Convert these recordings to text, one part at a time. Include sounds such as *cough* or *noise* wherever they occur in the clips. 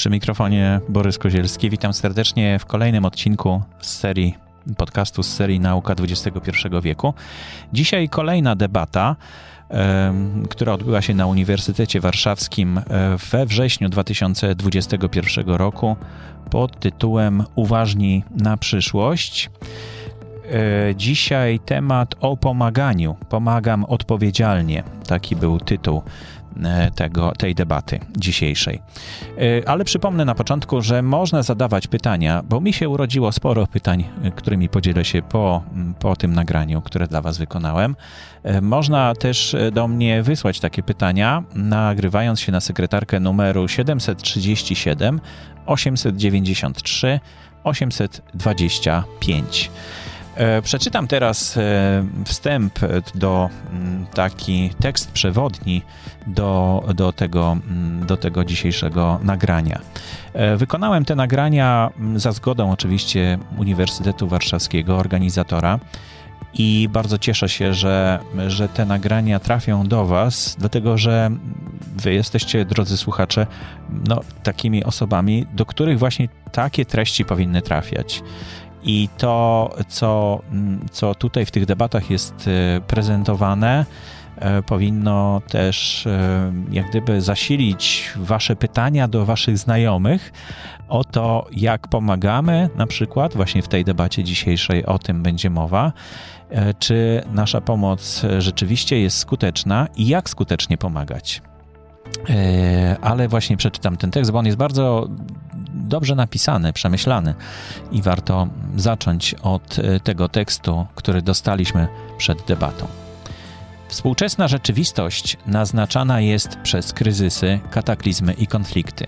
Przy mikrofonie Borys Kozielski. Witam serdecznie w kolejnym odcinku z serii podcastu z serii Nauka XXI wieku. Dzisiaj kolejna debata, która odbyła się na Uniwersytecie Warszawskim e, we wrześniu 2021 roku pod tytułem Uważni na przyszłość. E, dzisiaj temat o pomaganiu. Pomagam odpowiedzialnie. Taki był tytuł tego, tej debaty dzisiejszej. E, ale przypomnę na początku, że można zadawać pytania, bo mi się urodziło sporo pytań, e, którymi podzielę się po, po tym nagraniu, które dla Was wykonałem. Można też do mnie wysłać takie pytania, nagrywając się na sekretarkę numeru 737 893 825. E, przeczytam teraz e, wstęp do mm, taki tekst przewodni do, do, tego, mm, do tego dzisiejszego nagrania. E, wykonałem te nagrania mm, za zgodą oczywiście Uniwersytetu Warszawskiego, organizatora. I bardzo cieszę się, że, że te nagrania trafią do Was, dlatego że Wy jesteście, drodzy słuchacze, no, takimi osobami, do których właśnie takie treści powinny trafiać. I to, co, mm, co tutaj w tych debatach jest e, prezentowane, e, powinno też e, jak gdyby zasilić Wasze pytania do Waszych znajomych o to, jak pomagamy, na przykład właśnie w tej debacie dzisiejszej o tym będzie mowa, czy nasza pomoc rzeczywiście jest skuteczna i jak skutecznie pomagać. Ale właśnie przeczytam ten tekst, bo on jest bardzo dobrze napisany, przemyślany i warto zacząć od e, tego tekstu, który dostaliśmy przed debatą. Współczesna rzeczywistość naznaczana jest przez kryzysy, kataklizmy i konflikty.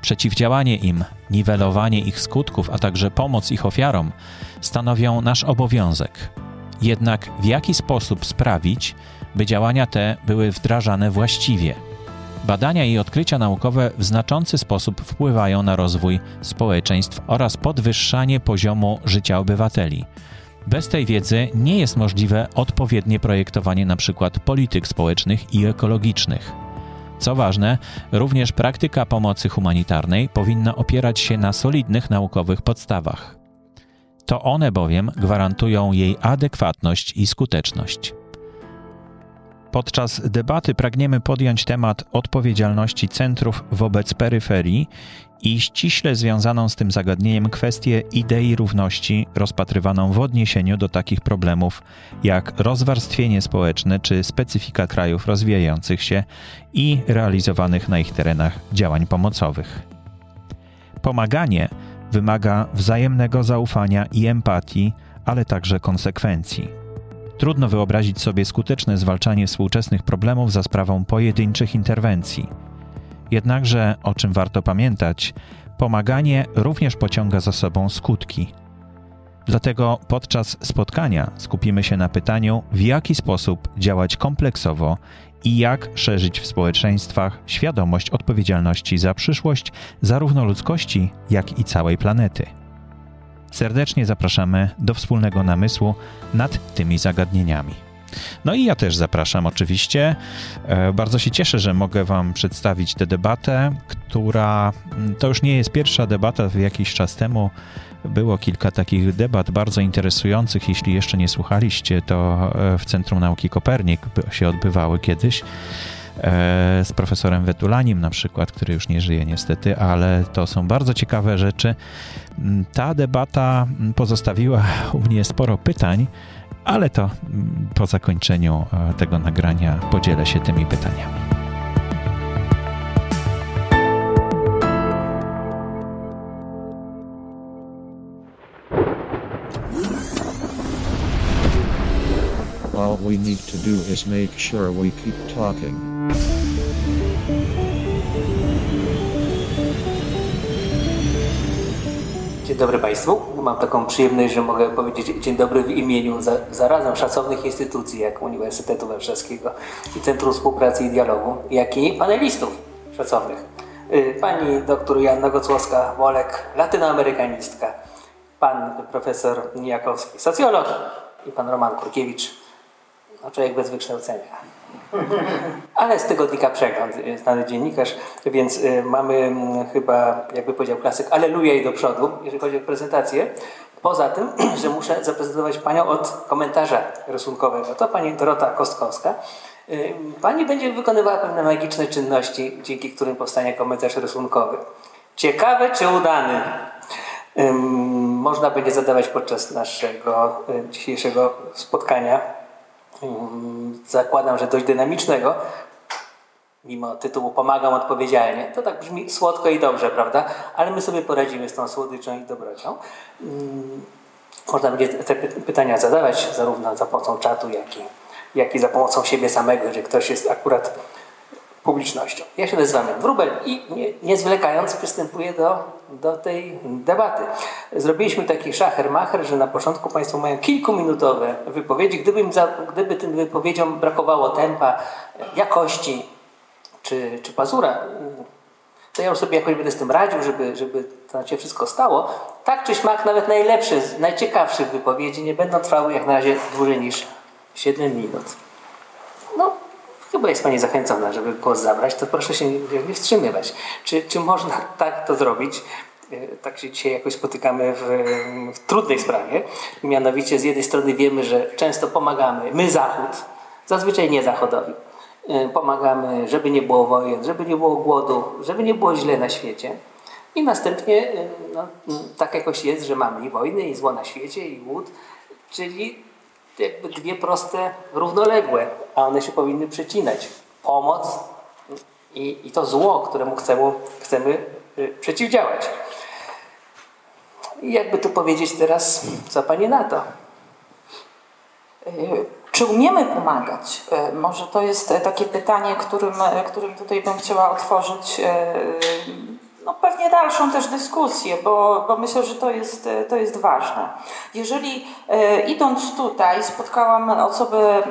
Przeciwdziałanie im, niwelowanie ich skutków, a także pomoc ich ofiarom stanowią nasz obowiązek. Jednak w jaki sposób sprawić, by działania te były wdrażane właściwie – Badania i odkrycia naukowe w znaczący sposób wpływają na rozwój społeczeństw oraz podwyższanie poziomu życia obywateli. Bez tej wiedzy nie jest możliwe odpowiednie projektowanie np. polityk społecznych i ekologicznych. Co ważne, również praktyka pomocy humanitarnej powinna opierać się na solidnych naukowych podstawach. To one bowiem gwarantują jej adekwatność i skuteczność. Podczas debaty pragniemy podjąć temat odpowiedzialności centrów wobec peryferii i ściśle związaną z tym zagadnieniem kwestię idei równości rozpatrywaną w odniesieniu do takich problemów jak rozwarstwienie społeczne czy specyfika krajów rozwijających się i realizowanych na ich terenach działań pomocowych. Pomaganie wymaga wzajemnego zaufania i empatii, ale także konsekwencji. Trudno wyobrazić sobie skuteczne zwalczanie współczesnych problemów za sprawą pojedynczych interwencji. Jednakże, o czym warto pamiętać, pomaganie również pociąga za sobą skutki. Dlatego podczas spotkania skupimy się na pytaniu, w jaki sposób działać kompleksowo i jak szerzyć w społeczeństwach świadomość odpowiedzialności za przyszłość zarówno ludzkości, jak i całej planety. Serdecznie zapraszamy do wspólnego namysłu nad tymi zagadnienieniami. No i ja też zapraszam oczywiście. E, bardzo się cieszę, że mogę Wam przedstawić tę debatę, która mm, to już nie jest pierwsza debata, jakiś czas temu było kilka takich debat bardzo interesujących. Jeśli jeszcze nie słuchaliście, to e, w Centrum Nauki Kopernik się odbywały kiedyś. E, z profesorem Wetulanim na przykład, który już nie żyje niestety, ale to są bardzo ciekawe rzeczy. Mm, ta debata mm, pozostawiła u mnie sporo pytań, ale to mm, po zakończeniu e, tego nagrania podzielę się tymi pytaniami. All we need to do is make sure we keep talking. Dzień dobry Państwu. Mam taką przyjemność, że mogę powiedzieć dzień dobry w imieniu za, zarazem szacownych instytucji, jak Uniwersytetu Warszawskiego i Centrum Współpracy i Dialogu, jak i panelistów szacownych. Y, pani dr Joanna Gocłowska-Wolek, latynoamerykanistka, pan profesor Nijakowski, socjolog i pan Roman Kurkiewicz, no człowiek bez wykształcenia. Ale z tygodnika Przegląd, znany dziennikarz, więc y, mamy mm, chyba, jakby powiedział klasyk, aleluja i do przodu, jeżeli chodzi o prezentację. Poza tym, *clears throat* że muszę zaprezentować Panią od komentarza rysunkowego. To Pani Dorota Kostkowska. Y, Pani będzie wykonywała pewne magiczne czynności, dzięki którym powstanie komentarz rysunkowy. Ciekawy czy udany? Można będzie zadawać podczas naszego y, dzisiejszego spotkania. Ym, Zakładam, że dość dynamicznego. Mimo tytułu Pomagam odpowiedzialnie. To tak brzmi słodko i dobrze, prawda? Ale my sobie poradzimy z tą słodyczą i dobrocią. Ym, Można będzie te py- pytania zadawać zarówno za pomocą czatu, jak i, jak i za pomocą siebie samego, jeżeli ktoś jest akurat publicznością. Ja się nazywam Jan Wróbel i nie, nie zwlekając przystępuję do, do tej debaty. Zrobiliśmy taki szacher-macher, że na początku Państwo mają kilkuminutowe wypowiedzi. Gdyby, im za, gdyby tym wypowiedziom brakowało tempa, jakości czy, czy pazura, to ja już sobie jakoś będę z tym radził, żeby, żeby to się wszystko stało. Tak czy śmak, nawet najlepsze, z najciekawszych wypowiedzi nie będą trwały jak na razie dłużej niż 7 minut. No, chyba jest Pani zachęcona, żeby głos zabrać, to proszę się nie, wstrzymywać. Czy, czy można tak to zrobić? E, Tak się dzisiaj jakoś spotykamy w, w trudnej sprawie. Mianowicie z jednej strony wiemy, że często pomagamy, my Zachód, zazwyczaj nie Zachodowi, e, pomagamy, żeby nie było wojen, żeby nie było głodu, żeby nie było źle na świecie. I następnie e, no, tak jakoś jest, że mamy i wojny, i zło na świecie, i głód, czyli jakby dwie proste, równoległe, a one się powinny przecinać. Pomoc i, i to zło, któremu chcemy, chcemy y, przeciwdziałać. I jakby tu powiedzieć teraz, co Pani na to? Y, Czy umiemy pomagać? Y, Może to jest takie pytanie, którym, którym tutaj bym chciała otworzyć no pewnie dalszą też dyskusję, bo, bo myślę, że to jest, e, to jest ważne. Jeżeli e, idąc tutaj spotkałam osobę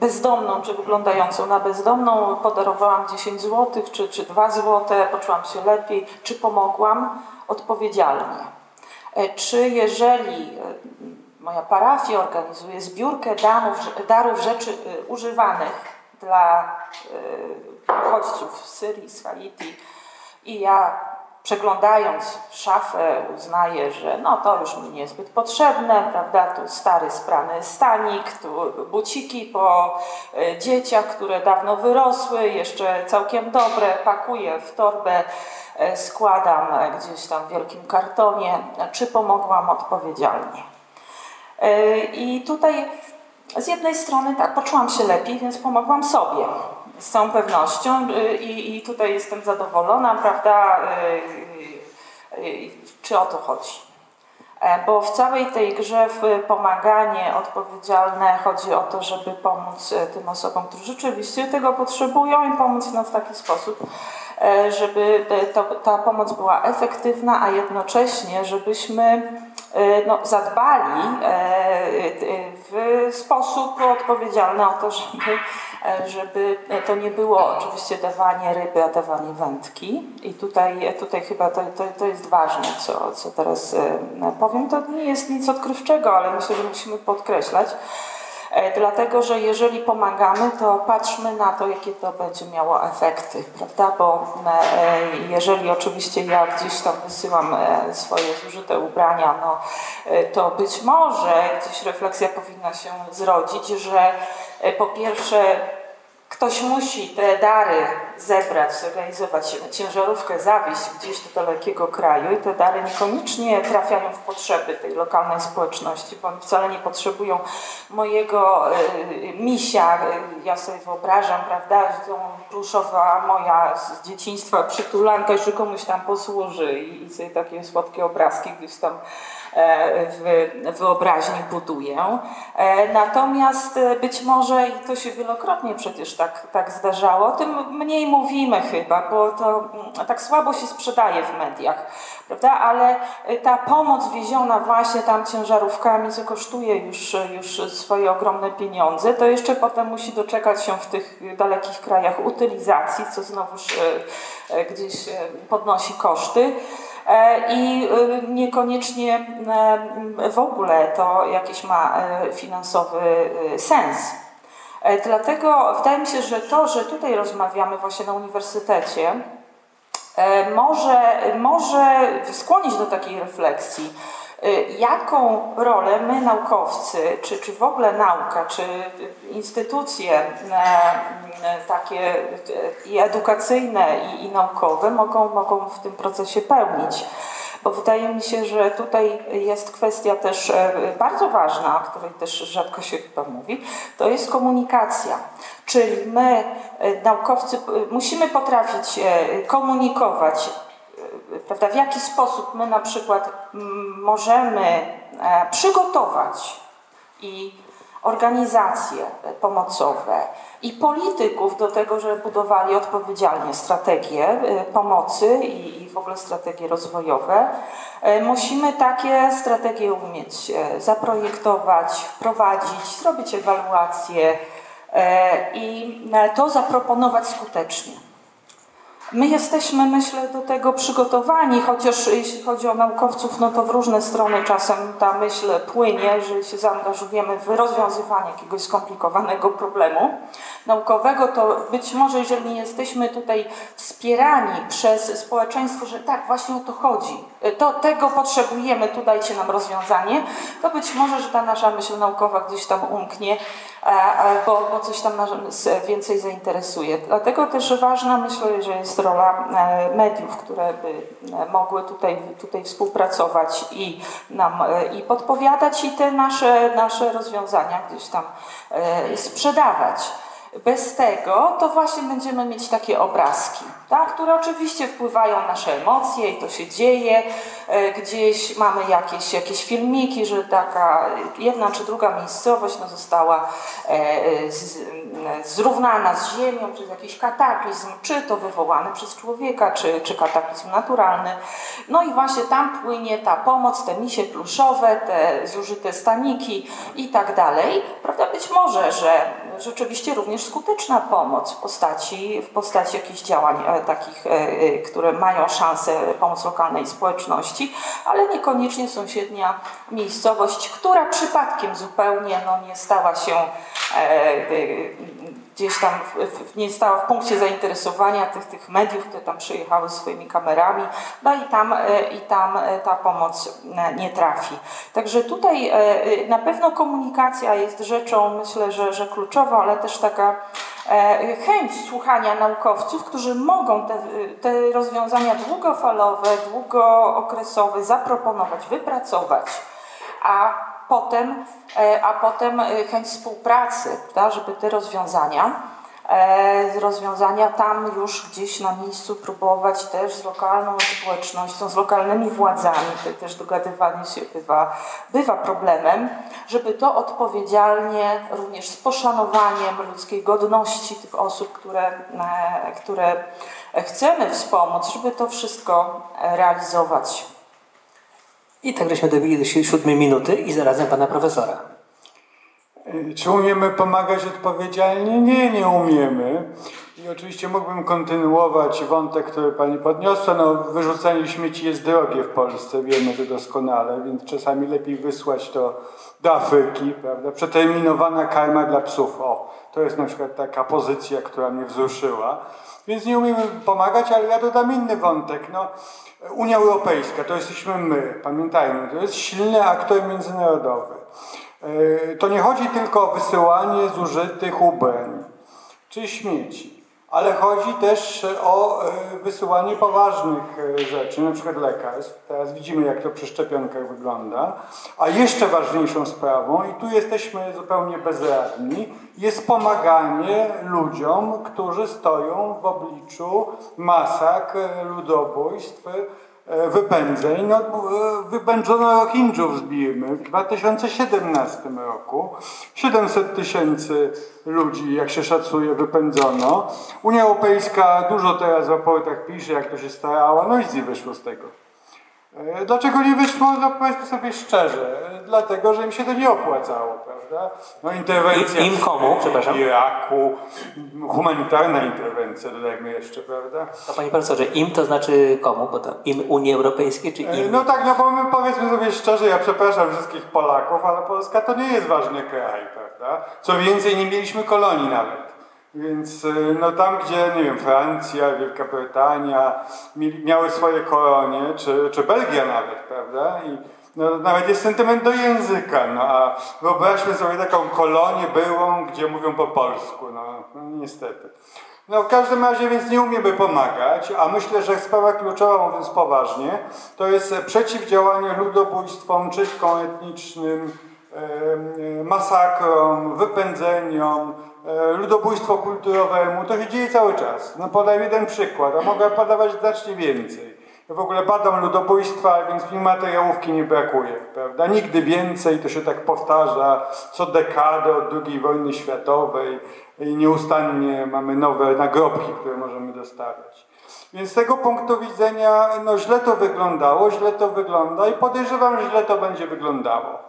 bezdomną, czy wyglądającą na bezdomną, podarowałam 10 zł, czy, czy 2 zł, poczułam się lepiej, czy pomogłam odpowiedzialnie. E, Czy jeżeli e, moja parafia organizuje zbiórkę darów, darów rzeczy e, używanych dla e, uchodźców z Syrii, z Haiti i ja przeglądając szafę uznaję, że no to już mi niezbyt potrzebne, prawda, tu stary sprany stanik, tu buciki po e, dzieciach, które dawno wyrosły, jeszcze całkiem dobre, pakuję w torbę, e, składam e, gdzieś tam w wielkim kartonie, czy pomogłam odpowiedzialnie. I tutaj z jednej strony tak, poczułam się lepiej, więc pomogłam sobie z całą pewnością y, i, i tutaj jestem zadowolona, prawda? y, y, Czy o to chodzi? E, Bo w całej tej grze w pomaganie odpowiedzialne chodzi o to, żeby pomóc e, tym osobom, które rzeczywiście tego potrzebują i pomóc no, w taki sposób, e, żeby to, ta pomoc była efektywna, a jednocześnie, żebyśmy no, zadbali w sposób odpowiedzialny o to, żeby, e, żeby to nie było oczywiście dawanie ryby, a dawanie wędki. I tutaj, tutaj chyba to, to, to jest ważne, co, co teraz e, powiem. To nie jest nic odkrywczego, ale myślę, że musimy podkreślać. E, Dlatego, że jeżeli pomagamy, to patrzmy na to, jakie to będzie miało efekty, prawda? Bo e, jeżeli oczywiście ja gdzieś tam wysyłam e, swoje zużyte ubrania, no to być może gdzieś refleksja powinna się zrodzić, że po pierwsze Ktoś musi te dary zebrać, zorganizować ciężarówkę, zawieźć gdzieś do dalekiego kraju i te dary niekoniecznie trafiają w potrzeby tej lokalnej społeczności, bo wcale nie potrzebują mojego y, misia. Ja sobie wyobrażam, prawda, że to pluszowa moja z dzieciństwa przytulanka, że komuś tam posłuży i, i sobie takie słodkie obrazki gdzieś tam w wyobraźni buduję. E, Natomiast e, być może, i to się wielokrotnie przecież tak, tak zdarzało, tym mniej mówimy chyba, bo to mm, tak słabo się sprzedaje w mediach, prawda? Ale e, ta pomoc wieziona właśnie tam ciężarówkami, co kosztuje już, już swoje ogromne pieniądze, to jeszcze potem musi doczekać się w tych dalekich krajach utylizacji, co znowuż e, e, gdzieś e, podnosi koszty. E, i y, niekoniecznie e, w ogóle to jakiś ma e, finansowy sens. Dlatego wydaje mi się, że to, że tutaj rozmawiamy właśnie na uniwersytecie, może, może skłonić do takiej refleksji jaką rolę my, naukowcy, czy, czy w ogóle nauka, czy instytucje e, e, takie i edukacyjne, i, i naukowe mogą, mogą w tym procesie pełnić? Bo wydaje mi się, że tutaj jest kwestia też bardzo ważna, o której też rzadko się chyba mówi, to jest komunikacja. Czyli my, naukowcy, musimy potrafić komunikować prawda, w jaki sposób my na przykład możemy e, przygotować i organizacje pomocowe i polityków do tego, żeby budowali odpowiedzialnie strategie e, pomocy i, w ogóle strategie rozwojowe. E, musimy takie strategie umieć zaprojektować, wprowadzić, zrobić ewaluację i to zaproponować skutecznie. My jesteśmy, myślę, do tego przygotowani, chociaż jeśli chodzi o naukowców, no to w różne strony czasem ta myśl płynie, że się zaangażujemy w rozwiązywanie jakiegoś skomplikowanego problemu naukowego, to być może jeżeli jesteśmy tutaj wspierani przez społeczeństwo, że tak, właśnie o to chodzi, to tego potrzebujemy, tu dajcie nam rozwiązanie, to być może, że ta nasza myśl naukowa gdzieś tam umknie, bo, bo coś tam nas więcej zainteresuje. Dlatego też ważna myślę, że jest rola e, mediów, które by e, mogły tutaj, tutaj współpracować i nam e, i podpowiadać i te nasze, nasze rozwiązania gdzieś tam sprzedawać. Bez tego to właśnie będziemy mieć takie obrazki, tak, które oczywiście wpływają na nasze emocje i to się dzieje. E, gdzieś mamy jakieś, jakieś filmiki, że taka jedna czy druga miejscowość no, została e, z, zrównana z ziemią przez jakiś kataklizm, czy to wywołany przez człowieka, czy, czy kataklizm naturalny. No i właśnie tam płynie ta pomoc, te misie pluszowe, te zużyte staniki i tak dalej. Prawda? Być może, że rzeczywiście również skuteczna pomoc w postaci, w postaci jakichś działań e, takich, e, które mają szansę pomóc lokalnej społeczności, ale niekoniecznie sąsiednia miejscowość, która przypadkiem zupełnie no, nie stała się e, gdzieś tam w, nie stała w punkcie zainteresowania tych, tych mediów, które tam przyjechały swoimi kamerami, no i tam, i tam ta pomoc nie trafi. Także tutaj na pewno komunikacja jest rzeczą, myślę, że, że kluczową, ale też taka E, chęć słuchania naukowców, którzy mogą te, te rozwiązania długofalowe, długookresowe zaproponować, wypracować, a potem, e, a potem chęć współpracy, żeby te rozwiązania E, rozwiązania tam już gdzieś na miejscu próbować też z lokalną społecznością, z lokalnymi władzami, to też dogadywanie się bywa, bywa problemem, żeby to odpowiedzialnie, również z poszanowaniem ludzkiej godności tych osób, które, e, które chcemy wspomóc, żeby to wszystko realizować. I tak żeśmy dobili do siódmej minuty i zarazem pana profesora. Czy umiemy pomagać odpowiedzialnie? Nie, nie umiemy. I oczywiście mógłbym kontynuować wątek, który Pani podniosła. No, wyrzucanie śmieci jest drogie w Polsce, wiemy to doskonale, więc czasami lepiej wysłać to do Afryki, prawda? Przeterminowana karma dla psów. O, to jest na przykład taka pozycja, która mnie wzruszyła. Więc nie umiemy pomagać, ale ja dodam inny wątek. No, Unia Europejska to jesteśmy my, pamiętajmy, to jest silny aktor międzynarodowy. E, to nie chodzi tylko o wysyłanie zużytych ubrań czy śmieci, ale chodzi też o e, wysyłanie poważnych e, rzeczy, na przykład lekarstw. Teraz widzimy, jak to przy szczepionkach wygląda. A jeszcze ważniejszą sprawą, i tu jesteśmy zupełnie bezradni, jest pomaganie ludziom, którzy stoją w obliczu masakr, ludobójstw, wypędzeń. No, e, wypędzono Rohingjów z Birmy w 2017 roku. 700 tysięcy ludzi, jak się szacuje, wypędzono. Unia Europejska dużo teraz w raportach pisze, jak to się starała, no i wyszło z tego. E, dlaczego nie wyszło? No powiedzmy sobie szczerze, dlatego, że im się to nie opłacało, prawda? No interwencja Im- im komu? Przepraszam. Iraku, humanitarna interwencja, dodajmy jeszcze, prawda? A panie profesorze, im to znaczy komu? Bo to im Unii Europejskiej, czy E, im... No tak, no bo my powiedzmy sobie szczerze, ja przepraszam wszystkich Polaków, ale Polska to nie jest ważny kraj, prawda? Co więcej, nie mieliśmy kolonii nawet. Więc e, no tam, gdzie, nie wiem, Francja, Wielka Brytania miały swoje kolonie, czy, czy Belgia nawet, prawda? I no, nawet jest sentyment do języka, no a wyobraźmy sobie taką kolonię byłą, gdzie mówią po polsku, no, no niestety. No w każdym razie więc nie umiemy pomagać, a myślę, że sprawa kluczowa, mówiąc poważnie, to jest przeciwdziałanie ludobójstwom, czystkom etnicznym, masakrom, wypędzeniom, ludobójstwo kulturowemu. To się dzieje cały czas. No podam jeden przykład, a mogę podawać znacznie więcej. Ja w ogóle badam ludobójstwa, więc mi materiałówki nie brakuje, prawda? Nigdy więcej, to się tak powtarza co dekadę od II wojny światowej i nieustannie mamy nowe nagrobki, które możemy dostawiać. Więc z tego punktu widzenia no, źle to wyglądało, źle to wygląda i podejrzewam, że źle to będzie wyglądało.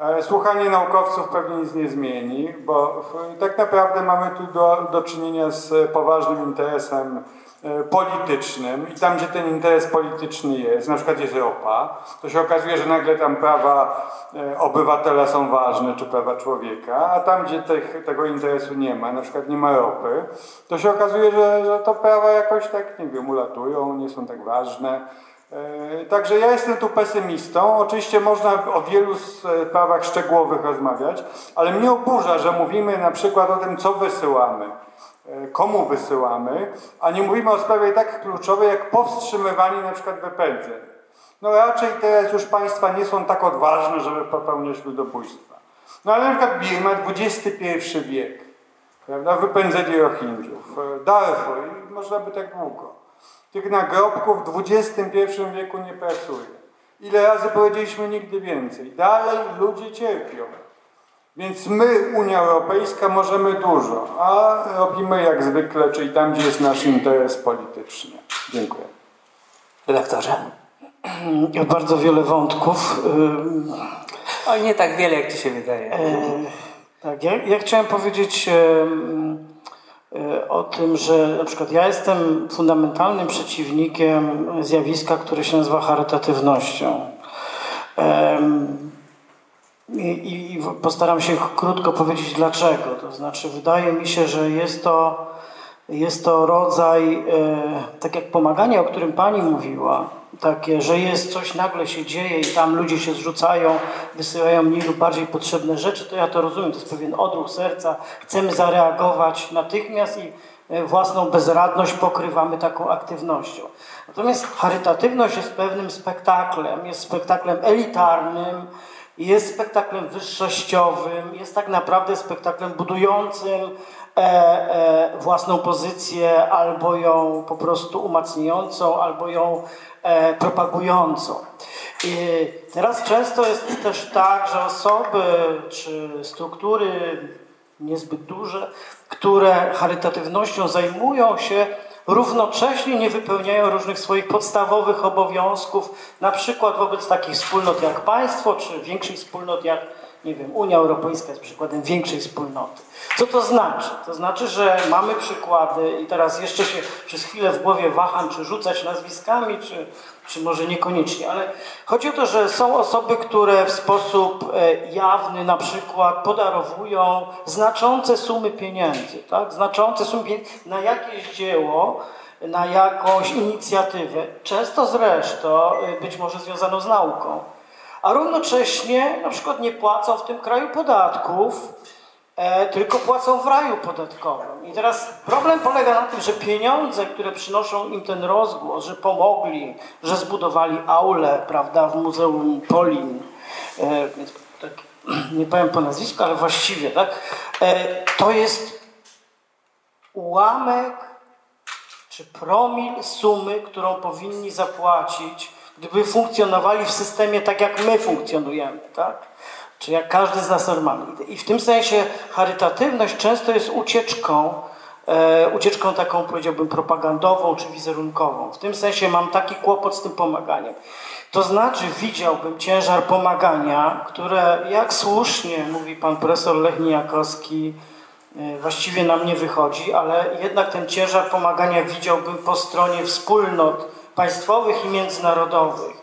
E, Słuchanie naukowców pewnie nic nie zmieni, bo tak naprawdę mamy tu do, do czynienia z poważnym interesem e, politycznym i tam, gdzie ten interes polityczny jest, na przykład jest ropa, to się okazuje, że nagle tam prawa e, obywatela są ważne, czy prawa człowieka, a tam, gdzie tych, tego interesu nie ma, na przykład nie ma ropy, to się okazuje, że, że to prawa jakoś tak, nie wiem, ulatują, nie są tak ważne. E, Także ja jestem tu pesymistą. Oczywiście można o wielu sprawach szczegółowych rozmawiać, ale mnie oburza, że mówimy na przykład o tym, co wysyłamy, e, komu wysyłamy, a nie mówimy o sprawie tak kluczowej, jak powstrzymywanie na przykład wypędzeń. No raczej teraz już państwa nie są tak odważne, żeby popełniać ludobójstwa. No ale na przykład Birma, XXI wiek, prawda, wypędzenie Rohingjów, e, Darfur, można by tak długo. Tych nagrobków w XXI wieku nie pracuje. Ile razy powiedzieliśmy nigdy więcej. Dalej ludzie cierpią. Więc my, Unia Europejska, możemy dużo, a robimy jak zwykle, czyli tam, gdzie jest nasz interes polityczny. Dziękuję. Redaktorze. Bardzo wiele wątków. Ym, O, nie tak wiele, jak ci się wydaje. e, Tak, ja, ja chciałem powiedzieć e, o tym, że na przykład ja jestem fundamentalnym przeciwnikiem zjawiska, które się nazywa charytatywnością. I postaram się krótko powiedzieć dlaczego. To znaczy, wydaje mi się, że jest to, jest to rodzaj, e, tak jak pomaganie, o którym Pani mówiła, takie, że jest coś, nagle się dzieje i tam ludzie się zrzucają, wysyłają mniej lub bardziej potrzebne rzeczy, to ja to rozumiem, to jest pewien odruch serca, chcemy zareagować natychmiast i e, własną bezradność pokrywamy taką aktywnością. Natomiast charytatywność jest pewnym spektaklem, jest spektaklem elitarnym, jest spektaklem wyższościowym, jest tak naprawdę spektaklem budującym własną pozycję, albo ją po prostu umacniającą, albo ją e, propagującą. I teraz często jest też tak, że osoby czy struktury niezbyt duże, które charytatywnością zajmują się, równocześnie nie wypełniają różnych swoich podstawowych obowiązków, na przykład wobec takich wspólnot jak państwo, czy większych wspólnot jak, nie wiem, Unia Europejska jest przykładem większej wspólnoty. Co to znaczy? To znaczy, że mamy przykłady i teraz jeszcze się przez chwilę w głowie waham, czy rzucać nazwiskami, czy, czy może niekoniecznie, ale chodzi o to, że są osoby, które w sposób e, jawny na przykład podarowują znaczące sumy pieniędzy, tak? znaczące sumy pieniędzy na jakieś dzieło, na jakąś inicjatywę, często zresztą e, być może związaną z nauką, a równocześnie na przykład nie płacą w tym kraju podatków, e, tylko płacą w raju podatkowym. I teraz problem polega na tym, że pieniądze, które przynoszą im ten rozgłos, że pomogli, że zbudowali aulę, prawda, w Muzeum Polin, e, więc tak, *clears throat* nie powiem po nazwisku, ale właściwie, tak, e, to jest ułamek czy promil sumy, którą powinni zapłacić, gdyby funkcjonowali w systemie tak, jak my funkcjonujemy, tak? Czy jak każdy z nas normalnie. I w tym sensie charytatywność często jest ucieczką e, ucieczką taką powiedziałbym propagandową czy wizerunkową. W tym sensie mam taki kłopot z tym pomaganiem. To znaczy widziałbym ciężar pomagania, które jak słusznie mówi pan profesor Lech Nijakowski, e, właściwie nam nie wychodzi, ale jednak ten ciężar pomagania widziałbym po stronie wspólnot państwowych i międzynarodowych.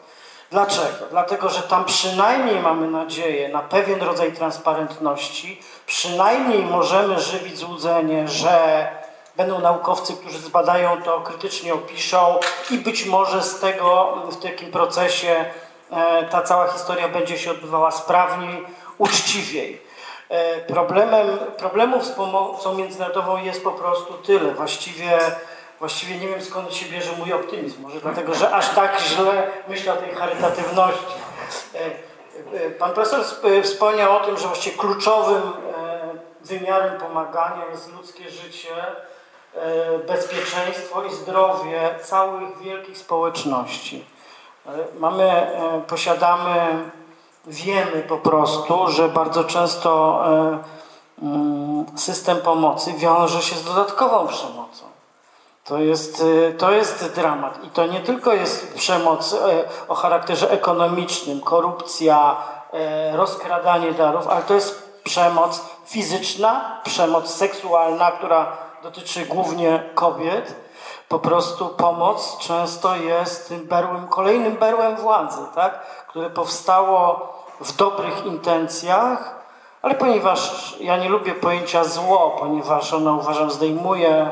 Dlaczego? Dlatego, że tam przynajmniej mamy nadzieję na pewien rodzaj transparentności, przynajmniej możemy żywić złudzenie, że będą naukowcy, którzy zbadają to, krytycznie opiszą i być może z tego, w takim procesie e, ta cała historia będzie się odbywała sprawniej, uczciwiej. E, problemem, problemów z pomocą międzynarodową jest po prostu tyle. Właściwie Właściwie nie wiem skąd się bierze mój optymizm. Może dlatego, że aż tak źle myślę o tej charytatywności. E, e, pan profesor e, wspomniał o tym, że właściwie kluczowym wymiarem pomagania jest ludzkie życie, bezpieczeństwo i zdrowie całych wielkich społeczności. Mamy, posiadamy, wiemy po prostu, że bardzo często mm, system pomocy wiąże się z dodatkową przemocą. To jest, y, to jest dramat. I to nie tylko jest przemoc y, o charakterze ekonomicznym, korupcja, y, rozkradanie darów, ale to jest przemoc fizyczna, przemoc seksualna, która dotyczy głównie kobiet. Po prostu pomoc często jest tym berłem, kolejnym berłem władzy, tak? które powstało w dobrych intencjach, ale ponieważ ja nie lubię pojęcia zło, ponieważ ono uważam zdejmuje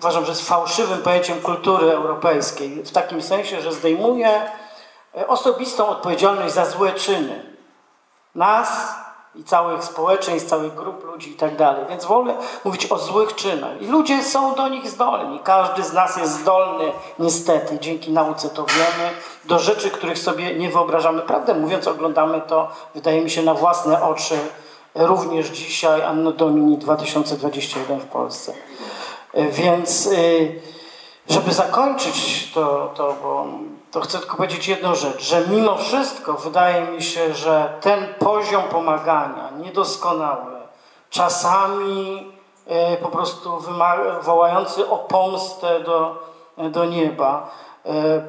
uważam, że jest fałszywym pojęciem kultury europejskiej, w takim sensie, że zdejmuje e, osobistą odpowiedzialność za złe czyny nas i całych społeczeństw, całych grup ludzi i tak dalej. Więc wolę mówić o złych czynach. I ludzie są do nich zdolni. Każdy z nas jest zdolny, niestety, dzięki nauce to wiemy, do rzeczy, których sobie nie wyobrażamy. Prawdę mówiąc, oglądamy to, wydaje mi się, na własne oczy, również dzisiaj, Anno Domini 2021 w Polsce. Więc e, żeby zakończyć to, to, bo to chcę tylko powiedzieć jedną rzecz, że mimo wszystko wydaje mi się, że ten poziom pomagania niedoskonały, czasami e, po prostu wołający o pomstę do, do nieba,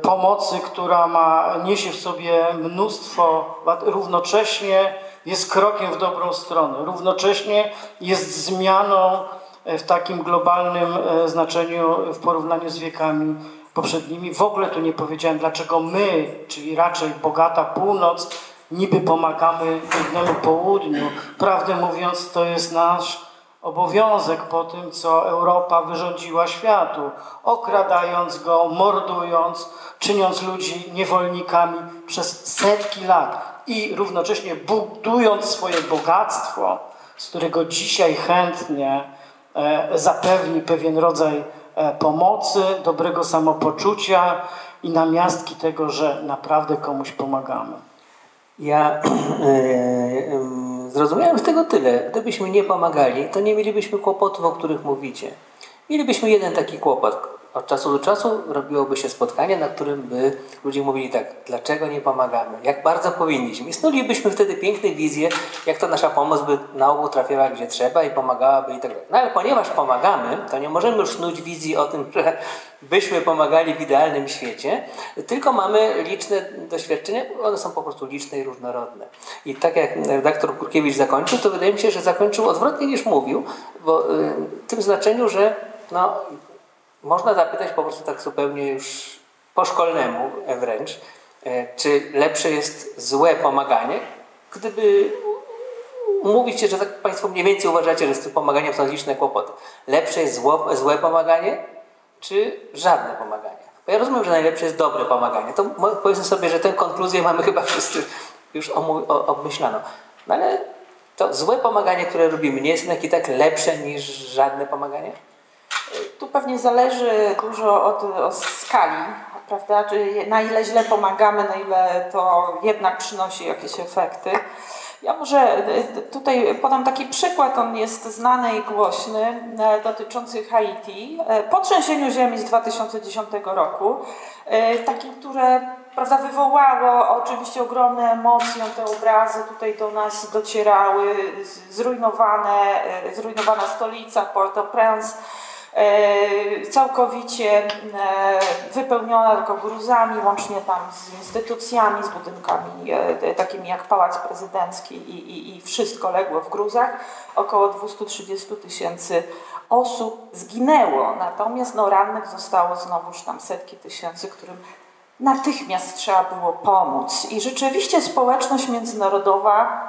pomocy, która ma, niesie w sobie mnóstwo, równocześnie jest krokiem w dobrą stronę, równocześnie jest zmianą w takim globalnym e, znaczeniu w porównaniu z wiekami poprzednimi. W ogóle tu nie powiedziałem, dlaczego my, czyli raczej bogata północ, niby pomagamy biednemu południu. Prawdę mówiąc, to jest nasz obowiązek po tym, co Europa wyrządziła światu, okradając go, mordując, czyniąc ludzi niewolnikami przez setki lat i równocześnie budując swoje bogactwo, z którego dzisiaj chętnie E, zapewni pewien rodzaj e, pomocy, dobrego samopoczucia i namiastki tego, że naprawdę komuś pomagamy. Ja *clears throat* e, zrozumiałem z tego tyle. Gdybyśmy nie pomagali, to nie mielibyśmy kłopotów, o których mówicie. Mielibyśmy jeden taki kłopot od czasu do czasu robiłoby się spotkanie, na którym by ludzie mówili tak, dlaczego nie pomagamy, jak bardzo powinniśmy. I snulibyśmy wtedy piękne wizje, jak to nasza pomoc by na ogół trafiała gdzie trzeba i pomagałaby i tak dalej. No ale ponieważ pomagamy, to nie możemy już snuć wizji o tym, *laughs* że byśmy pomagali w idealnym świecie, tylko mamy liczne doświadczenia, one są po prostu liczne i różnorodne. I tak jak redaktor Kurkiewicz zakończył, to wydaje mi się, że zakończył odwrotnie niż mówił, bo y, w tym znaczeniu, że no, można zapytać po prostu tak zupełnie już po szkolnemu wręcz, e, czy lepsze jest złe pomaganie, gdyby mówicie, że tak Państwo mniej więcej uważacie, że z tym pomaganiem są liczne kłopoty. Lepsze jest zło, złe pomaganie, czy żadne pomaganie? Bo ja rozumiem, że najlepsze jest dobre pomaganie. To powiedzmy sobie, że tę konkluzję mamy *laughs* chyba wszyscy już obmyślaną. No ale to złe pomaganie, które robimy, nie jest jednak i tak lepsze niż żadne pomaganie? Tu pewnie zależy dużo od, od skali, prawda? Czy na ile źle pomagamy, na ile to jednak przynosi jakieś efekty. Ja może tutaj podam taki przykład, on jest znany i głośny, e, dotyczący Haiti. Po trzęsieniu ziemi z 2010 roku, takim, które prawda, wywołało oczywiście ogromne emocje, te obrazy tutaj do nas docierały, zrujnowane, zrujnowana stolica Port-au-Prince, całkowicie e, wypełniona tylko gruzami, łącznie tam z instytucjami, z budynkami e, takimi jak Pałac Prezydencki i, i, i wszystko legło w gruzach. Około 230 tysięcy osób zginęło, natomiast no, rannych zostało znowuż tam setki tysięcy, którym natychmiast trzeba było pomóc. I rzeczywiście społeczność międzynarodowa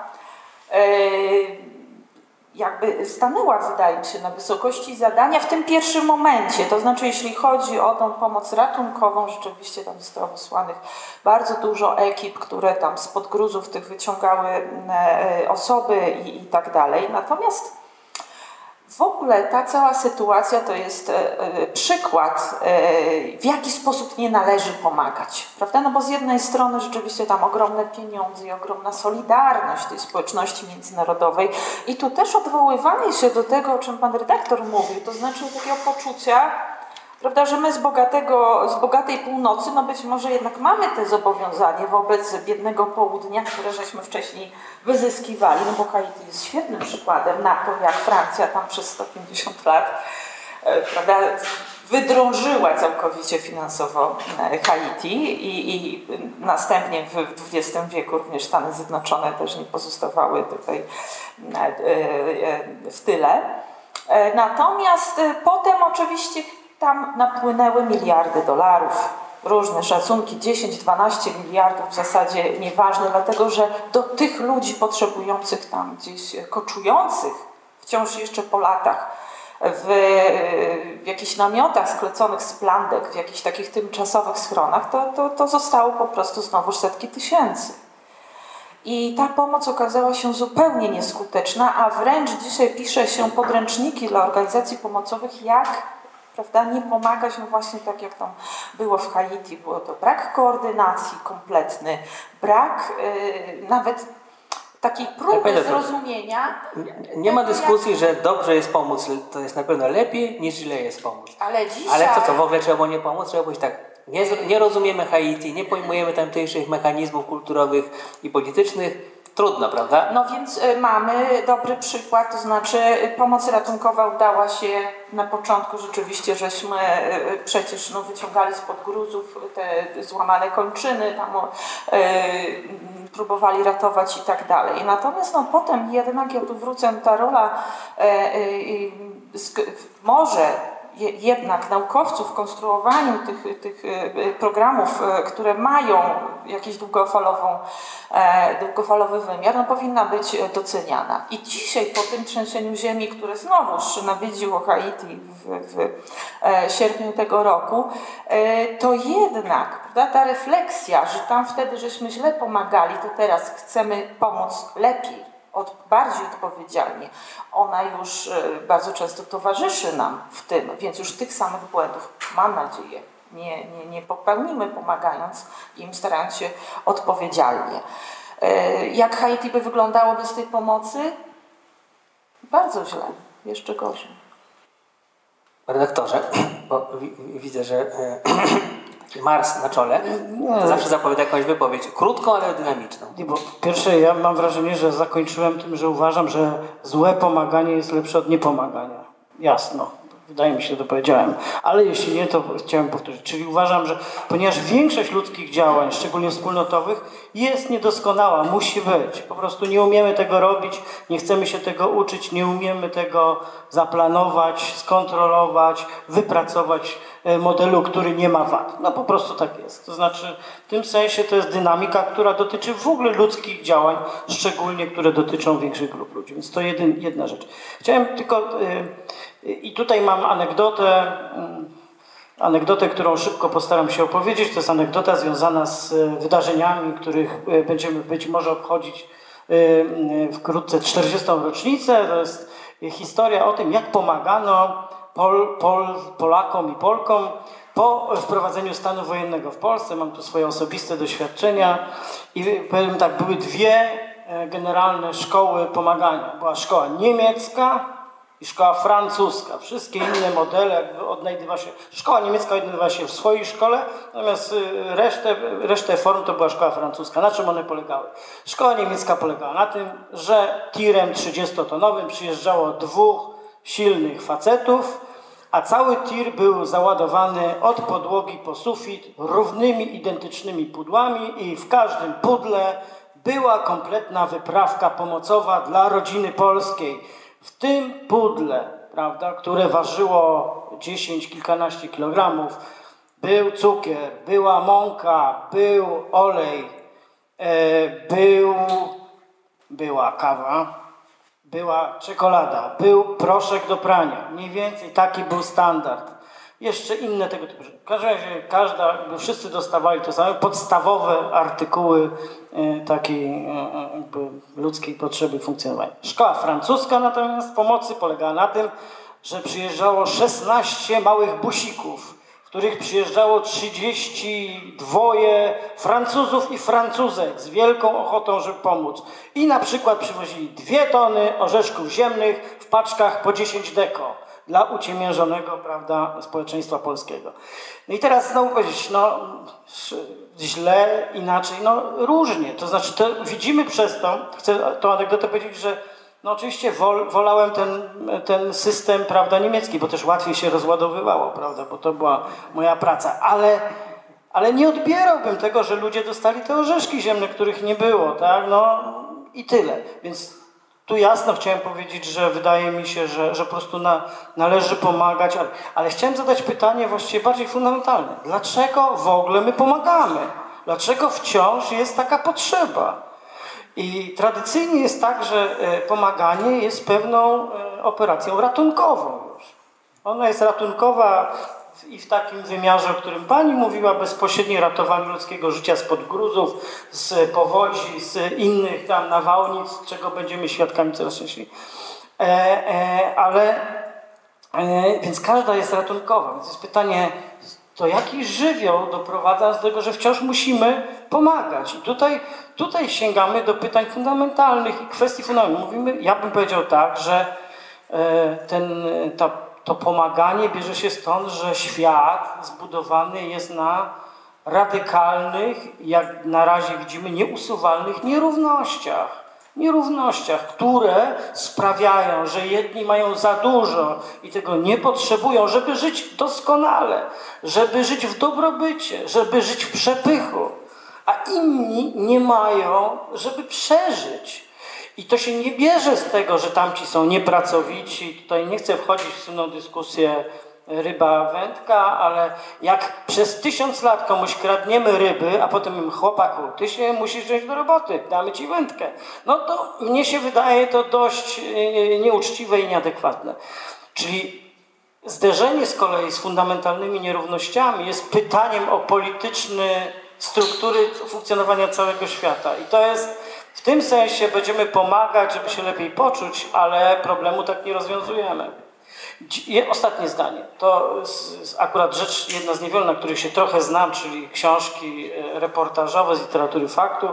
jakby stanęła, wydaje mi się, na wysokości zadania w tym pierwszym momencie. To znaczy, jeśli chodzi o tą pomoc ratunkową, rzeczywiście tam zostało wysłanych bardzo dużo ekip, które tam spod gruzów tych wyciągały e, osoby i, i tak dalej. Natomiast w ogóle ta cała sytuacja to jest e, e, przykład, e, w jaki sposób nie należy pomagać. Prawda? No bo z jednej strony rzeczywiście tam ogromne pieniądze i ogromna solidarność tej społeczności międzynarodowej i tu też odwoływanie się do tego, o czym pan redaktor mówił, to znaczy takiego poczucia, Prawda, że my z, bogatego, z bogatej północy, no być może jednak mamy te zobowiązanie wobec biednego południa, które żeśmy wcześniej wyzyskiwali, no bo Haiti jest świetnym przykładem na to, jak Francja tam przez 150 lat e, prawda, wydrążyła całkowicie finansowo e, Haiti i, i następnie w XX wieku również Stany Zjednoczone też nie pozostawały tutaj e, w tyle. Natomiast potem oczywiście tam napłynęły miliardy dolarów, różne szacunki, 10-12 miliardów w zasadzie nieważne, dlatego że do tych ludzi potrzebujących tam gdzieś, koczujących wciąż jeszcze po latach, w, w jakichś namiotach skleconych z plandek, w jakichś takich tymczasowych schronach, to, to, to zostało po prostu znowu setki tysięcy. I ta pomoc okazała się zupełnie nieskuteczna, a wręcz dzisiaj pisze się podręczniki dla organizacji pomocowych, jak prawda, nie pomagać, no właśnie tak jak tam było w Haiti, było to brak koordynacji kompletny, brak yy, nawet takiej próby tak, zrozumienia. Nie, nie ma dyskusji, jak... że dobrze jest pomóc, to jest na pewno lepiej niż źle jest pomóc. Ale dzisiaj... Ale co, co w ogóle trzeba było nie pomóc? Trzeba być tak, nie, nie rozumiemy Haiti, nie pojmujemy tamtejszych mechanizmów kulturowych i politycznych, Trudno, prawda? No więc y, mamy dobry przykład, to znaczy y, pomoc ratunkowa udała się na początku rzeczywiście, żeśmy y, przecież no, wyciągali spod gruzów te złamane kończyny, tam próbowali ratować i tak dalej. Natomiast no, potem jednak, ja tu wrócę, ta rola może jednak naukowców w konstruowaniu tych, tych e, programów, e, które mają jakiś długofalową, e, długofalowy wymiar, no powinna być doceniana. I dzisiaj po tym trzęsieniu ziemi, które znowuż nawiedziło Haiti w, w sierpniu tego roku, to jednak prawda, ta refleksja, że tam wtedy żeśmy źle pomagali, to teraz chcemy pomóc lepiej od, bardziej odpowiedzialnie. Ona już e, bardzo często towarzyszy nam w tym, więc już tych samych błędów, mam nadzieję, nie, nie, nie popełnimy, pomagając im, starając się odpowiedzialnie. E, jak Haiti by wyglądało bez tej pomocy? Bardzo źle, jeszcze gorzej. Redaktorze, *clears throat* bo widzę, że e, *clears throat* Mars na czole, to zawsze zapowiada jakąś wypowiedź. Krótką, ale dynamiczną. Nie, bo pierwsze, ja mam wrażenie, że zakończyłem tym, że uważam, że złe pomaganie jest lepsze od niepomagania. Jasno. Wydaje mi się, że to powiedziałem. Ale jeśli nie, to chciałem powtórzyć. Czyli uważam, że ponieważ większość ludzkich działań, szczególnie wspólnotowych, jest niedoskonała, musi być. Po prostu nie umiemy tego robić, nie chcemy się tego uczyć, nie umiemy tego zaplanować, skontrolować, wypracować e, modelu, który nie ma wad. No po prostu tak jest. To znaczy w tym sensie to jest dynamika, która dotyczy w ogóle ludzkich działań, szczególnie które dotyczą większych grup ludzi. Więc to jedna rzecz. Chciałem tylko... Yy, i tutaj mam anegdotę, mm, anegdotę, którą szybko postaram się opowiedzieć. To jest anegdota związana z e, wydarzeniami, których e, będziemy być może obchodzić e, wkrótce 40. rocznicę. To jest historia o tym, jak pomagano Pol, Pol, Polakom i Polkom po wprowadzeniu stanu wojennego w Polsce. Mam tu swoje osobiste doświadczenia i powiem tak, były dwie generalne szkoły pomagania. Była szkoła niemiecka i szkoła francuska. Wszystkie inne modele jakby odnajdywa się, szkoła niemiecka odnajdywa się w swojej szkole, natomiast y, resztę, resztę form to była szkoła francuska. Na czym one polegały? Szkoła niemiecka polegała na tym, że tirem 30-tonowym przyjeżdżało dwóch silnych facetów, a cały tir był załadowany od podłogi po sufit równymi, identycznymi pudłami i w każdym pudle była kompletna wyprawka pomocowa dla rodziny polskiej. W tym pudle, prawda, które ważyło 10, kilkanaście kilogramów, był cukier, była mąka, był olej, e, był, była kawa, była czekolada, był proszek do prania. Mniej więcej taki był standard. Jeszcze inne tego typu rzeczy. W każdym razie każda, wszyscy dostawali to same podstawowe artykuły e, takiej e, e, ludzkiej potrzeby funkcjonowania. Szkoła francuska natomiast pomocy polegała na tym, że przyjeżdżało 16 małych busików, w których przyjeżdżało 32 Francuzów i Francuzek z wielką ochotą, żeby pomóc. I na przykład przywozili dwie tony orzeszków ziemnych w paczkach po 10 deko dla uciemiężonego prawda, społeczeństwa polskiego. No i teraz znowu powiedzieć, no źle, inaczej, no różnie. To znaczy, to widzimy przez to, chcę tą anegdotę powiedzieć, że no oczywiście wol, wolałem ten, ten system prawda, niemiecki, bo też łatwiej się rozładowywało, prawda, bo to była moja praca, ale, ale nie odbierałbym tego, że ludzie dostali te orzeszki ziemne, których nie było, tak, no i tyle. Więc tu jasno chciałem powiedzieć, że wydaje mi się, że, że po prostu na, należy pomagać, ale, ale chciałem zadać pytanie właściwie bardziej fundamentalne. Dlaczego w ogóle my pomagamy? Dlaczego wciąż jest taka potrzeba? I tradycyjnie jest tak, że e, pomaganie jest pewną e, operacją ratunkową. Ona jest ratunkowa i w takim wymiarze, o którym Pani mówiła, bezpośrednie ratowanie ludzkiego życia spod gruzów, z powodzi, z innych tam nawałnic, czego będziemy świadkami coraz częściej. E, e, ale, e, więc każda jest ratunkowa. Więc jest pytanie, to jaki żywioł doprowadza do tego, że wciąż musimy pomagać. I tutaj, tutaj sięgamy do pytań fundamentalnych i kwestii fundamentalnych. Mówimy, ja bym powiedział tak, że e, ten, ta to pomaganie bierze się stąd, że świat zbudowany jest na radykalnych, jak na razie widzimy, nieusuwalnych nierównościach. Nierównościach, które sprawiają, że jedni mają za dużo i tego nie potrzebują, żeby żyć doskonale, żeby żyć w dobrobycie, żeby żyć w przepychu, a inni nie mają, żeby przeżyć. I to się nie bierze z tego, że tamci są niepracowici. Tutaj nie chcę wchodzić w słynną dyskusję ryba, wędka, ale jak przez tysiąc lat komuś kradniemy ryby, a potem chłopaku, ty się musisz wziąć do roboty, damy ci wędkę. No to mnie się wydaje to dość e, nieuczciwe i nieadekwatne. Czyli zderzenie z kolei z fundamentalnymi nierównościami jest pytaniem o polityczne struktury funkcjonowania całego świata. I to jest w tym sensie będziemy pomagać, żeby się lepiej poczuć, ale problemu tak nie rozwiązujemy. Ostatnie zdanie. To akurat rzecz jedna z niewielu, na których się trochę znam, czyli książki e, reportażowe z literatury faktu.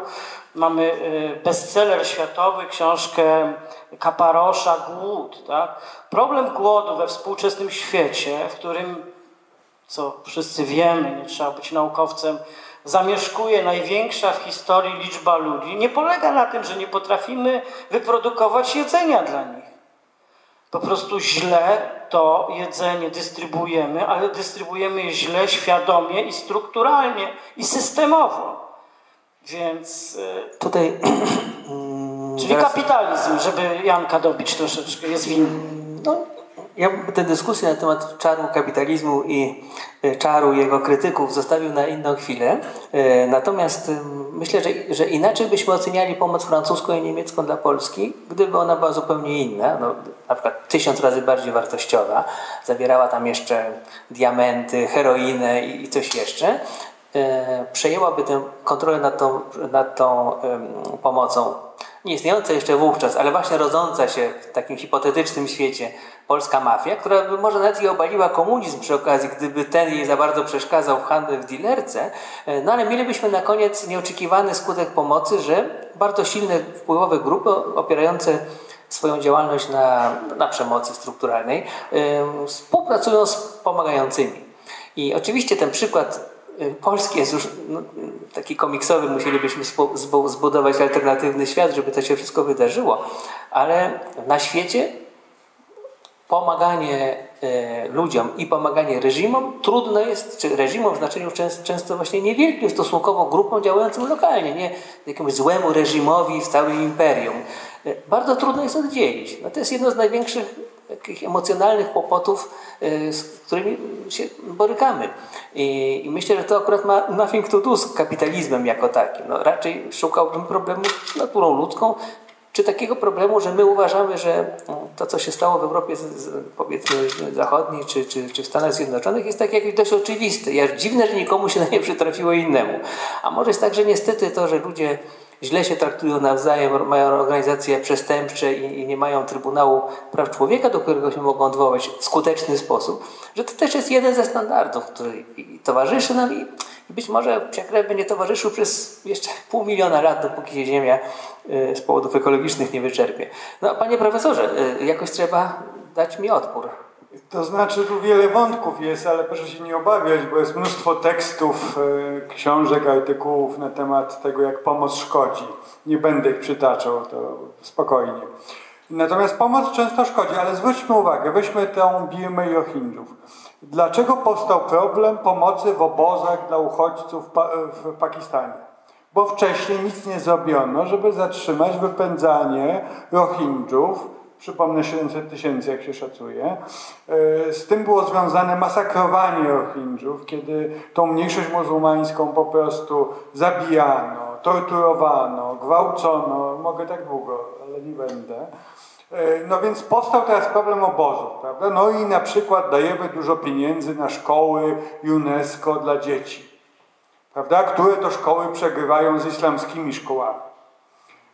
Mamy e, bestseller światowy, książkę Kaparosza Głód. Tak? Problem głodu we współczesnym świecie, w którym, co wszyscy wiemy, nie trzeba być naukowcem, zamieszkuje największa w historii liczba ludzi, nie polega na tym, że nie potrafimy wyprodukować jedzenia dla nich. Po prostu źle to jedzenie dystrybuujemy, ale dystrybuujemy je źle, świadomie i strukturalnie i systemowo. Więc e, tutaj. *clears throat* Czyli kapitalizm, żeby Janka dobić troszeczkę, jest winny. No, ja tę dyskusję na temat czaru kapitalizmu i e, czaru jego krytyków zostawił na inną chwilę. E, natomiast e, myślę, że, że inaczej byśmy oceniali pomoc francuską i niemiecką dla Polski, gdyby ona była zupełnie inna, no, na przykład tysiąc razy bardziej wartościowa, zawierała tam jeszcze diamenty, heroinę i coś jeszcze, przejęłaby tę kontrolę nad tą, nad tą pomocą nieistniejąca jeszcze wówczas, ale właśnie rodząca się w takim hipotetycznym świecie polska mafia, która by może nawet i obaliła komunizm przy okazji, gdyby ten jej za bardzo przeszkadzał w handlu w dilerce, e, no ale mielibyśmy na koniec nieoczekiwany skutek pomocy, że bardzo silne, wpływowe grupy opierające swoją działalność na, na przemocy strukturalnej yy, współpracują z pomagającymi. I oczywiście ten przykład e, Polski jest już no, taki komiksowy, musielibyśmy zbudować alternatywny świat, żeby to się wszystko wydarzyło, ale na świecie pomaganie e, ludziom i pomaganie reżimom trudno jest, czy reżimom w znaczeniu często, często właśnie niewielkim stosunkowo grupom działającym lokalnie, nie jakiemuś złemu reżimowi w całym imperium. E, bardzo trudno jest oddzielić. No to jest jedno z największych takich emocjonalnych kłopotów, e, z którymi się borykamy. I, I, myślę, że to akurat ma nothing to do z kapitalizmem jako takim. No, raczej szukałbym problemu z naturą ludzką, czy takiego problemu, że my uważamy, że to, co się stało w Europie powiedzmy zachodniej czy, czy, czy w Stanach Zjednoczonych jest tak jakoś dość oczywiste. Ja, dziwne, że nikomu się na *laughs* nie przytrafiło innemu. A może jest tak, że niestety to, że ludzie źle się traktują nawzajem, mają organizacje przestępcze i, i, nie mają Trybunału Praw Człowieka, do którego się mogą odwołać w skuteczny sposób, że to też jest jeden ze standardów, który towarzyszy nam i być może psiakrew będzie towarzyszył przez jeszcze pół miliona lat, dopóki się Ziemia y, z powodów ekologicznych nie wyczerpie. No, panie profesorze, y, jakoś trzeba dać mi odpór. To znaczy, tu wiele wątków jest, ale proszę się nie obawiać, bo jest mnóstwo tekstów, e, książek, artykułów na temat tego, jak pomoc szkodzi. Nie będę ich przytaczał, to spokojnie. Natomiast pomoc często szkodzi, ale zwróćmy uwagę, weźmy tę Birmę i Rohingjów. Dlaczego powstał problem pomocy w obozach dla uchodźców w Pakistanie? Bo wcześniej nic nie zrobiono, żeby zatrzymać wypędzanie Rohingjów przypomnę 700 tysięcy, jak się szacuje. E, z tym było związane masakrowanie Rohingjów, kiedy tą mniejszość muzułmańską po prostu zabijano, torturowano, gwałcono, mogę tak długo, ale nie będę. E, no więc powstał teraz problem obozów, prawda? No i na przykład dajemy dużo pieniędzy na szkoły UNESCO dla dzieci, prawda? Które to szkoły przegrywają z islamskimi szkołami.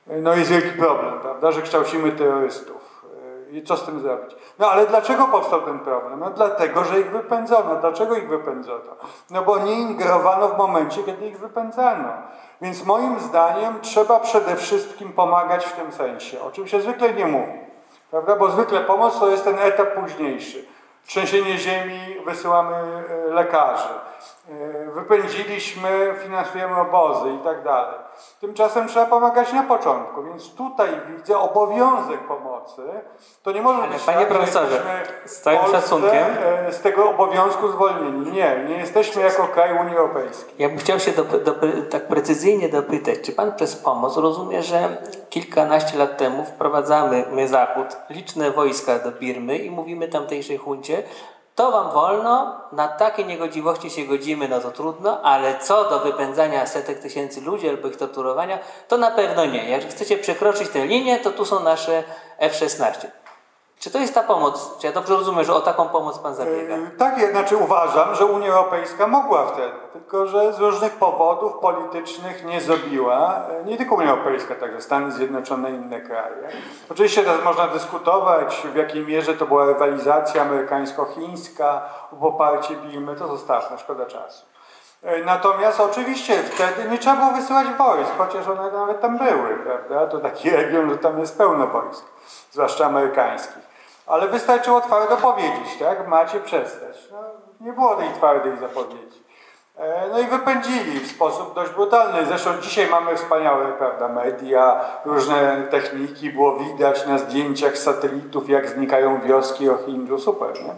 E, no jest wielki problem, prawda, że kształcimy terrorystów. I co z tym zrobić? No ale dlaczego powstał ten problem? No dlatego, że ich wypędzono. Dlaczego ich wypędzono? No bo nie ingerowano w momencie, kiedy ich wypędzano. Więc moim zdaniem trzeba przede wszystkim pomagać w tym sensie, o czym się zwykle nie mówi. Prawda? Bo zwykle pomoc to jest ten etap późniejszy. Trzęsienie ziemi, wysyłamy e, lekarzy. E, wypędziliśmy, finansujemy obozy i tak dalej. Tymczasem trzeba pomagać na początku, więc tutaj widzę obowiązek pomocy. To nie może Ale być panie tak, profesorze, z całym Polsce szacunkiem. e, z tego obowiązku zwolnieni. Nie, nie jesteśmy jako kraj Unii Europejskiej. Ja bym chciał się tak precyzyjnie dopytać, czy pan przez pomoc rozumie, że kilkanaście lat temu wprowadzamy my Zachód liczne wojska do Birmy i mówimy tamtejszej huncie, to wam wolno, na takie niegodziwości się godzimy, no to trudno, ale co do wypędzania setek tysięcy ludzi albo ich torturowania, to na pewno nie. Jak chcecie przekroczyć tę linię, to tu są nasze F-16. Czy to jest ta pomoc? Czy ja dobrze rozumiem, że o taką pomoc Pan zabiega? Yy, tak, znaczy uważam, że Unia Europejska mogła wtedy, tylko że z różnych powodów politycznych nie zrobiła. Yy, nie tylko Unia Europejska, także Stany Zjednoczone i inne kraje. Oczywiście teraz można dyskutować, w jakiej mierze to była rywalizacja amerykańsko-chińska, poparcie Birmy, to zostawmy, szkoda czasu. Yy, natomiast oczywiście wtedy nie trzeba było wysyłać wojsk, chociaż one nawet tam były, prawda? To taki *laughs* region, że tam jest pełno wojsk, zwłaszcza amerykańskich. Ale wystarczyło twardo powiedzieć, tak? Macie przestać. No, nie było tej twardej zapowiedzi. E, no i wypędzili w sposób dość brutalny. Zresztą dzisiaj mamy wspaniałe prawda, media, różne techniki. Było widać na zdjęciach satelitów, jak znikają wioski Rohingya. Super, nie?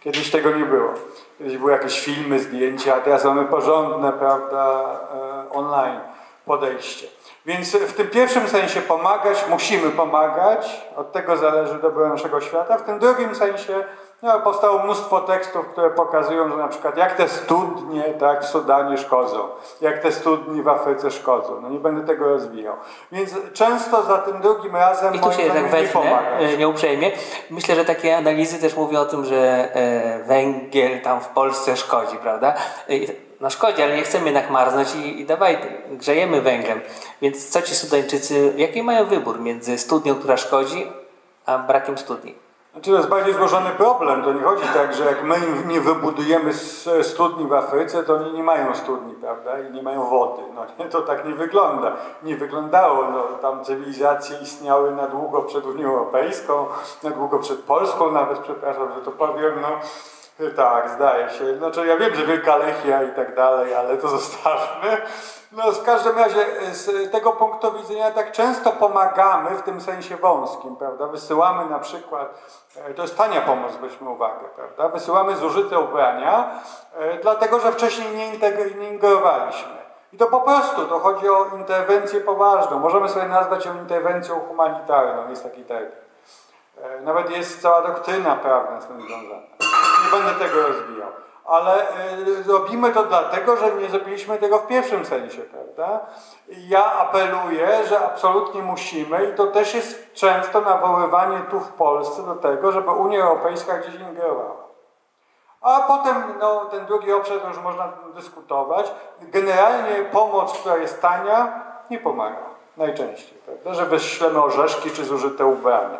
Kiedyś tego nie było. Kiedyś były jakieś filmy, zdjęcia, a teraz mamy porządne, prawda, e, online podejście. Więc w tym pierwszym sensie pomagać, musimy pomagać, od tego zależy dobro naszego świata. W tym drugim sensie no, powstało mnóstwo tekstów, które pokazują, że na przykład jak te studnie tak, w Sudanie szkodzą, jak te studnie w Afryce szkodzą. No nie będę tego rozwijał. Więc często za tym drugim razem I tu się tak wezmę, e, nieuprzejmie. Myślę, że takie analizy też mówią o tym, że e, węgiel tam w Polsce szkodzi, prawda? No szkodzi, ale nie chcemy jednak marznąć i, i dawaj, grzejemy węglem. Więc co ci Sudańczycy, jaki mają wybór między studnią, która szkodzi, a brakiem studni? Znaczy to jest bardziej złożony problem. To nie chodzi tak, że jak my nie wybudujemy studni w Afryce, to oni nie mają studni, prawda? I nie mają wody. No nie, to tak nie wygląda. Nie wyglądało. No, tam cywilizacje istniały na długo przed Unią Europejską, na długo przed Polską nawet, przepraszam, że to powiem, no Tak, zdaje się. Znaczy ja wiem, że Wielka Lechia i tak dalej, ale to zostawmy. No w każdym razie z tego punktu widzenia tak często pomagamy w tym sensie wąskim, prawda? Wysyłamy na przykład, e, to jest tania pomoc, weźmy uwagę, prawda? Wysyłamy zużyte ubrania, e, dlatego że wcześniej nie integrowaliśmy. I to po prostu, to chodzi o interwencję poważną. Możemy sobie nazwać ją interwencją humanitarną, jest taki termin. E, nawet jest cała doktryna prawna z tym związana. Nie będę tego rozwijał. Ale y, robimy to dlatego, że nie zrobiliśmy tego w pierwszym sensie, prawda? Ja apeluję, że absolutnie musimy i to też jest często nawoływanie tu w Polsce do tego, żeby Unia Europejska gdzieś ingerowała. A potem no, ten drugi obszar to już można dyskutować. Generalnie pomoc, która jest tania, nie pomaga. Najczęściej, prawda? Że wyślemy orzeszki czy zużyte ubrania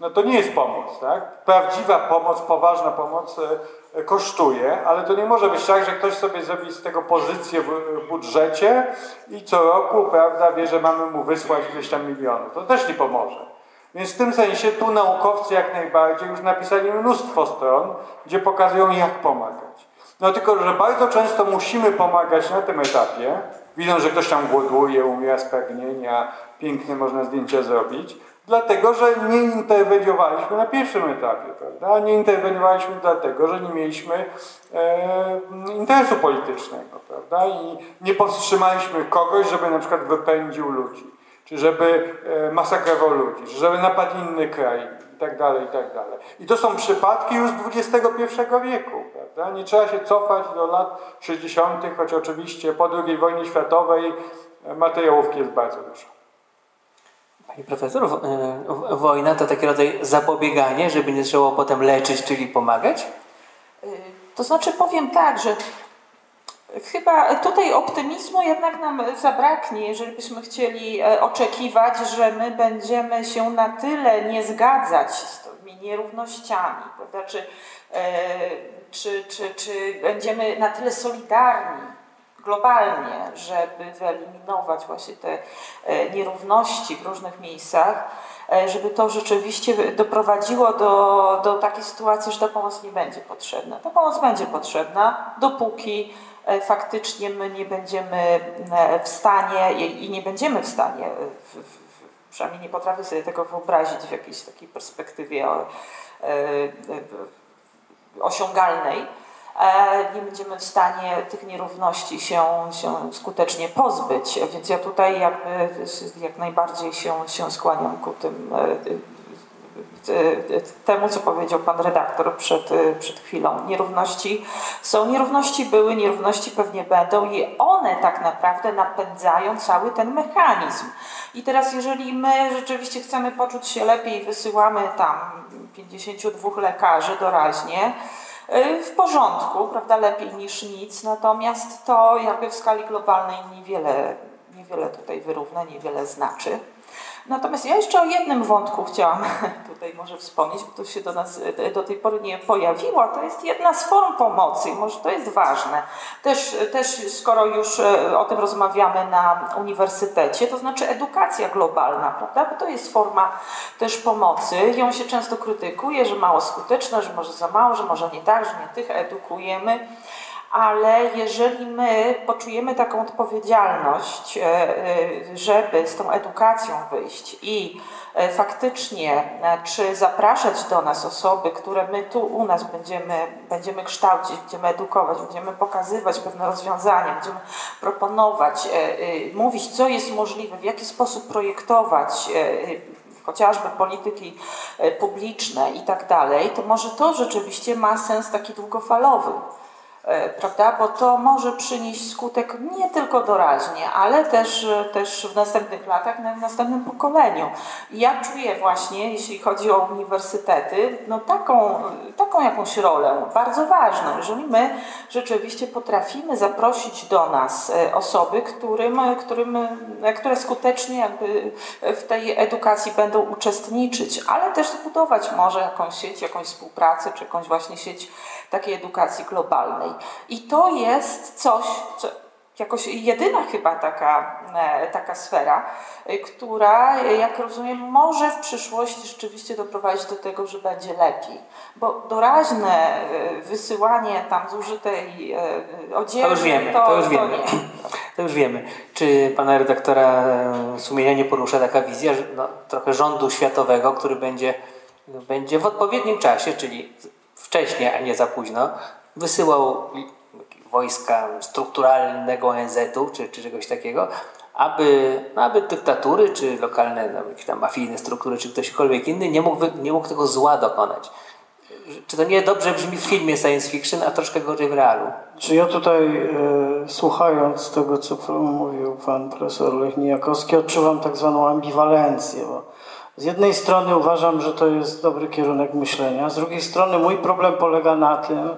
no to nie jest pomoc. Tak? Prawdziwa pomoc, poważna pomoc e, e, kosztuje, ale to nie może być tak, że ktoś sobie zrobi z tego pozycję w budżecie i co roku prawda, wie, że mamy mu wysłać ileś tam milionów. To też nie pomoże. Więc w tym sensie tu naukowcy jak najbardziej już napisali mnóstwo stron, gdzie pokazują jak pomagać. No tylko, że bardzo często musimy pomagać na tym etapie. Widzą, że ktoś tam głoduje, umiera z pragnienia, pięknie można zdjęcia zrobić. Dlatego, że nie interweniowaliśmy na pierwszym etapie, prawda? Nie interweniowaliśmy dlatego, że nie mieliśmy e, interesu politycznego, prawda? I nie powstrzymaliśmy kogoś, żeby na przykład wypędził ludzi, czy żeby e, masakrował ludzi, czy żeby napadł inny kraj i tak dalej, i tak dalej. I to są przypadki już XXI wieku, prawda? Nie trzeba się cofać do lat 60., choć oczywiście po II wojnie światowej materiałówki jest bardzo dużo. Pani profesor, e, wojna to taki rodzaj zapobiegania, żeby nie trzeba potem leczyć, czyli pomagać? E, to znaczy powiem tak, że chyba tutaj optymizmu jednak nam zabraknie, jeżeli byśmy chcieli e, oczekiwać, że my będziemy się na tyle nie zgadzać z tymi nierównościami, prawda? Czy, czy, czy, czy będziemy na tyle solidarni globalnie, żeby wyeliminować właśnie te e, nierówności w różnych miejscach, e, żeby to rzeczywiście doprowadziło do, do takiej sytuacji, że ta pomoc nie będzie potrzebna. Ta pomoc będzie potrzebna, dopóki e, faktycznie my nie będziemy w stanie i nie będziemy w stanie, przynajmniej nie potrafię sobie tego wyobrazić w jakiejś takiej perspektywie osiągalnej, nie będziemy w stanie tych nierówności się, się skutecznie pozbyć. Więc ja tutaj jakby jak najbardziej się, się skłaniam ku tym e, e, temu, co powiedział pan redaktor przed, przed chwilą. Nierówności są, nierówności były, nierówności pewnie będą i one tak naprawdę napędzają cały ten mechanizm. I teraz jeżeli my rzeczywiście chcemy poczuć się lepiej, wysyłamy tam 52 lekarzy doraźnie, w porządku, prawda, lepiej niż nic, natomiast to jakby w skali globalnej niewiele, niewiele tutaj wyrówna, niewiele znaczy. Natomiast ja jeszcze o jednym wątku chciałam *laughs* tutaj może wspomnieć, bo to się do nas do tej pory nie pojawiło. To jest jedna z form pomocy i może to jest ważne. Też, też skoro już e, o tym rozmawiamy na uniwersytecie, to znaczy edukacja globalna, prawda? Bo to jest forma też pomocy. Ją się często krytykuje, że mało skuteczna, że może za mało, że może nie tak, że nie tych edukujemy ale jeżeli my poczujemy taką odpowiedzialność, e, e, żeby z tą edukacją wyjść i e, faktycznie czy zapraszać do nas osoby, które my tu u nas będziemy, będziemy kształcić, będziemy edukować, będziemy pokazywać pewne rozwiązania, będziemy proponować, mówić, co jest możliwe, w jaki sposób projektować chociażby polityki publiczne i tak dalej, to może to rzeczywiście ma sens taki długofalowy. E, prawda? Bo to może przynieść skutek nie tylko doraźnie, ale też, też w następnych latach, w następnym pokoleniu. Ja czuję właśnie, jeśli chodzi o uniwersytety, no taką, taką jakąś rolę, bardzo ważną. Jeżeli my rzeczywiście potrafimy zaprosić do nas e, osoby, którym, którym, które skutecznie jakby w tej edukacji będą uczestniczyć, ale też zbudować może jakąś sieć, jakąś współpracę, czy jakąś właśnie sieć takiej edukacji globalnej. I to jest coś, co jakoś jedyna chyba taka, e, taka sfera, e, która, jak rozumiem, może w przyszłości rzeczywiście doprowadzić do tego, że będzie lepiej. Bo doraźne e, wysyłanie tam zużytej odzieży, to już wiemy, to, to już wiemy. To, to, już wiemy. Czy pana redaktora sumienia nie porusza taka wizja, że no, trochę rządu światowego, który będzie, będzie w odpowiednim czasie, czyli wcześniej, a nie za późno, wysyłał wojska strukturalnego ONZ-u czy, czy czegoś takiego, aby, no, aby dyktatury czy lokalne no, jakieś tam mafijne struktury czy ktośkolwiek inny nie mógł, nie mógł tego zła dokonać. Czy to nie dobrze brzmi w filmie science fiction, a troszkę gorzej w realu? Czy ja tutaj e, słuchając tego, co mówił pan profesor Lech Nijakowski, odczuwam tak zwaną ambiwalencję. Bo z jednej strony uważam, że to jest dobry kierunek myślenia, z drugiej strony mój problem polega na tym,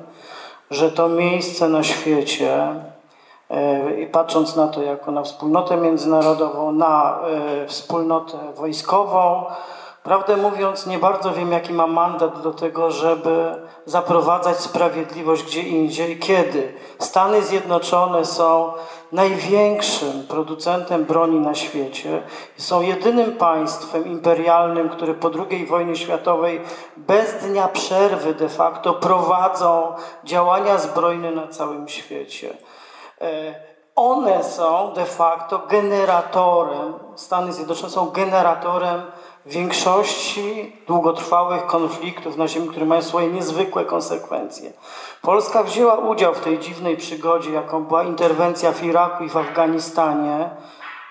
że to miejsce na świecie, e, i patrząc na to jako na wspólnotę międzynarodową, na e, wspólnotę wojskową, prawdę mówiąc, nie bardzo wiem, jaki ma mandat do tego, żeby zaprowadzać sprawiedliwość gdzie indziej, kiedy. Stany Zjednoczone są największym producentem broni na świecie. Są jedynym państwem imperialnym, które po II wojnie światowej bez dnia przerwy de facto prowadzą działania zbrojne na całym świecie. E, one są de facto generatorem, Stany Zjednoczone są generatorem większości długotrwałych konfliktów na Ziemi, które mają swoje niezwykłe konsekwencje. Polska wzięła udział w tej dziwnej przygodzie, jaką była interwencja w Iraku i w Afganistanie,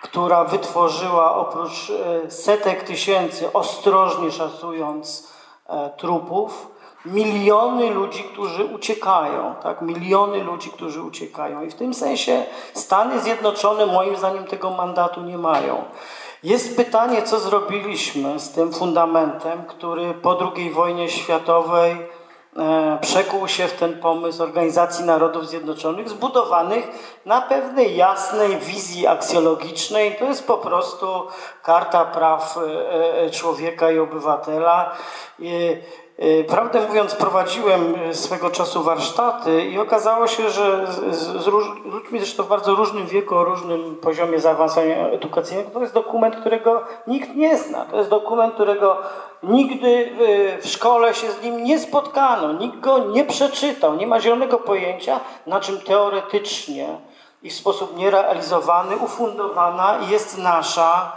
która wytworzyła oprócz e, setek tysięcy, ostrożnie szacując, e, trupów, miliony ludzi, którzy uciekają, tak? Miliony ludzi, którzy uciekają. I w tym sensie Stany Zjednoczone moim zdaniem tego mandatu nie mają. Jest pytanie, co zrobiliśmy z tym fundamentem, który po II wojnie światowej e, przekuł się w ten pomysł Organizacji Narodów Zjednoczonych, zbudowanych na pewnej jasnej wizji aksjologicznej. To jest po prostu karta praw e, e, człowieka i obywatela. Y, prawdę mówiąc, prowadziłem y, swego czasu warsztaty i okazało się, że z, z ludźmi zresztą w bardzo różnym wieku, o różnym poziomie zaawansowania edukacyjnego, to jest dokument, którego nikt nie zna. To jest dokument, którego nigdy y, w szkole się z nim nie spotkano, nikt go nie przeczytał, nie ma zielonego pojęcia, na czym teoretycznie i w sposób nierealizowany ufundowana jest nasza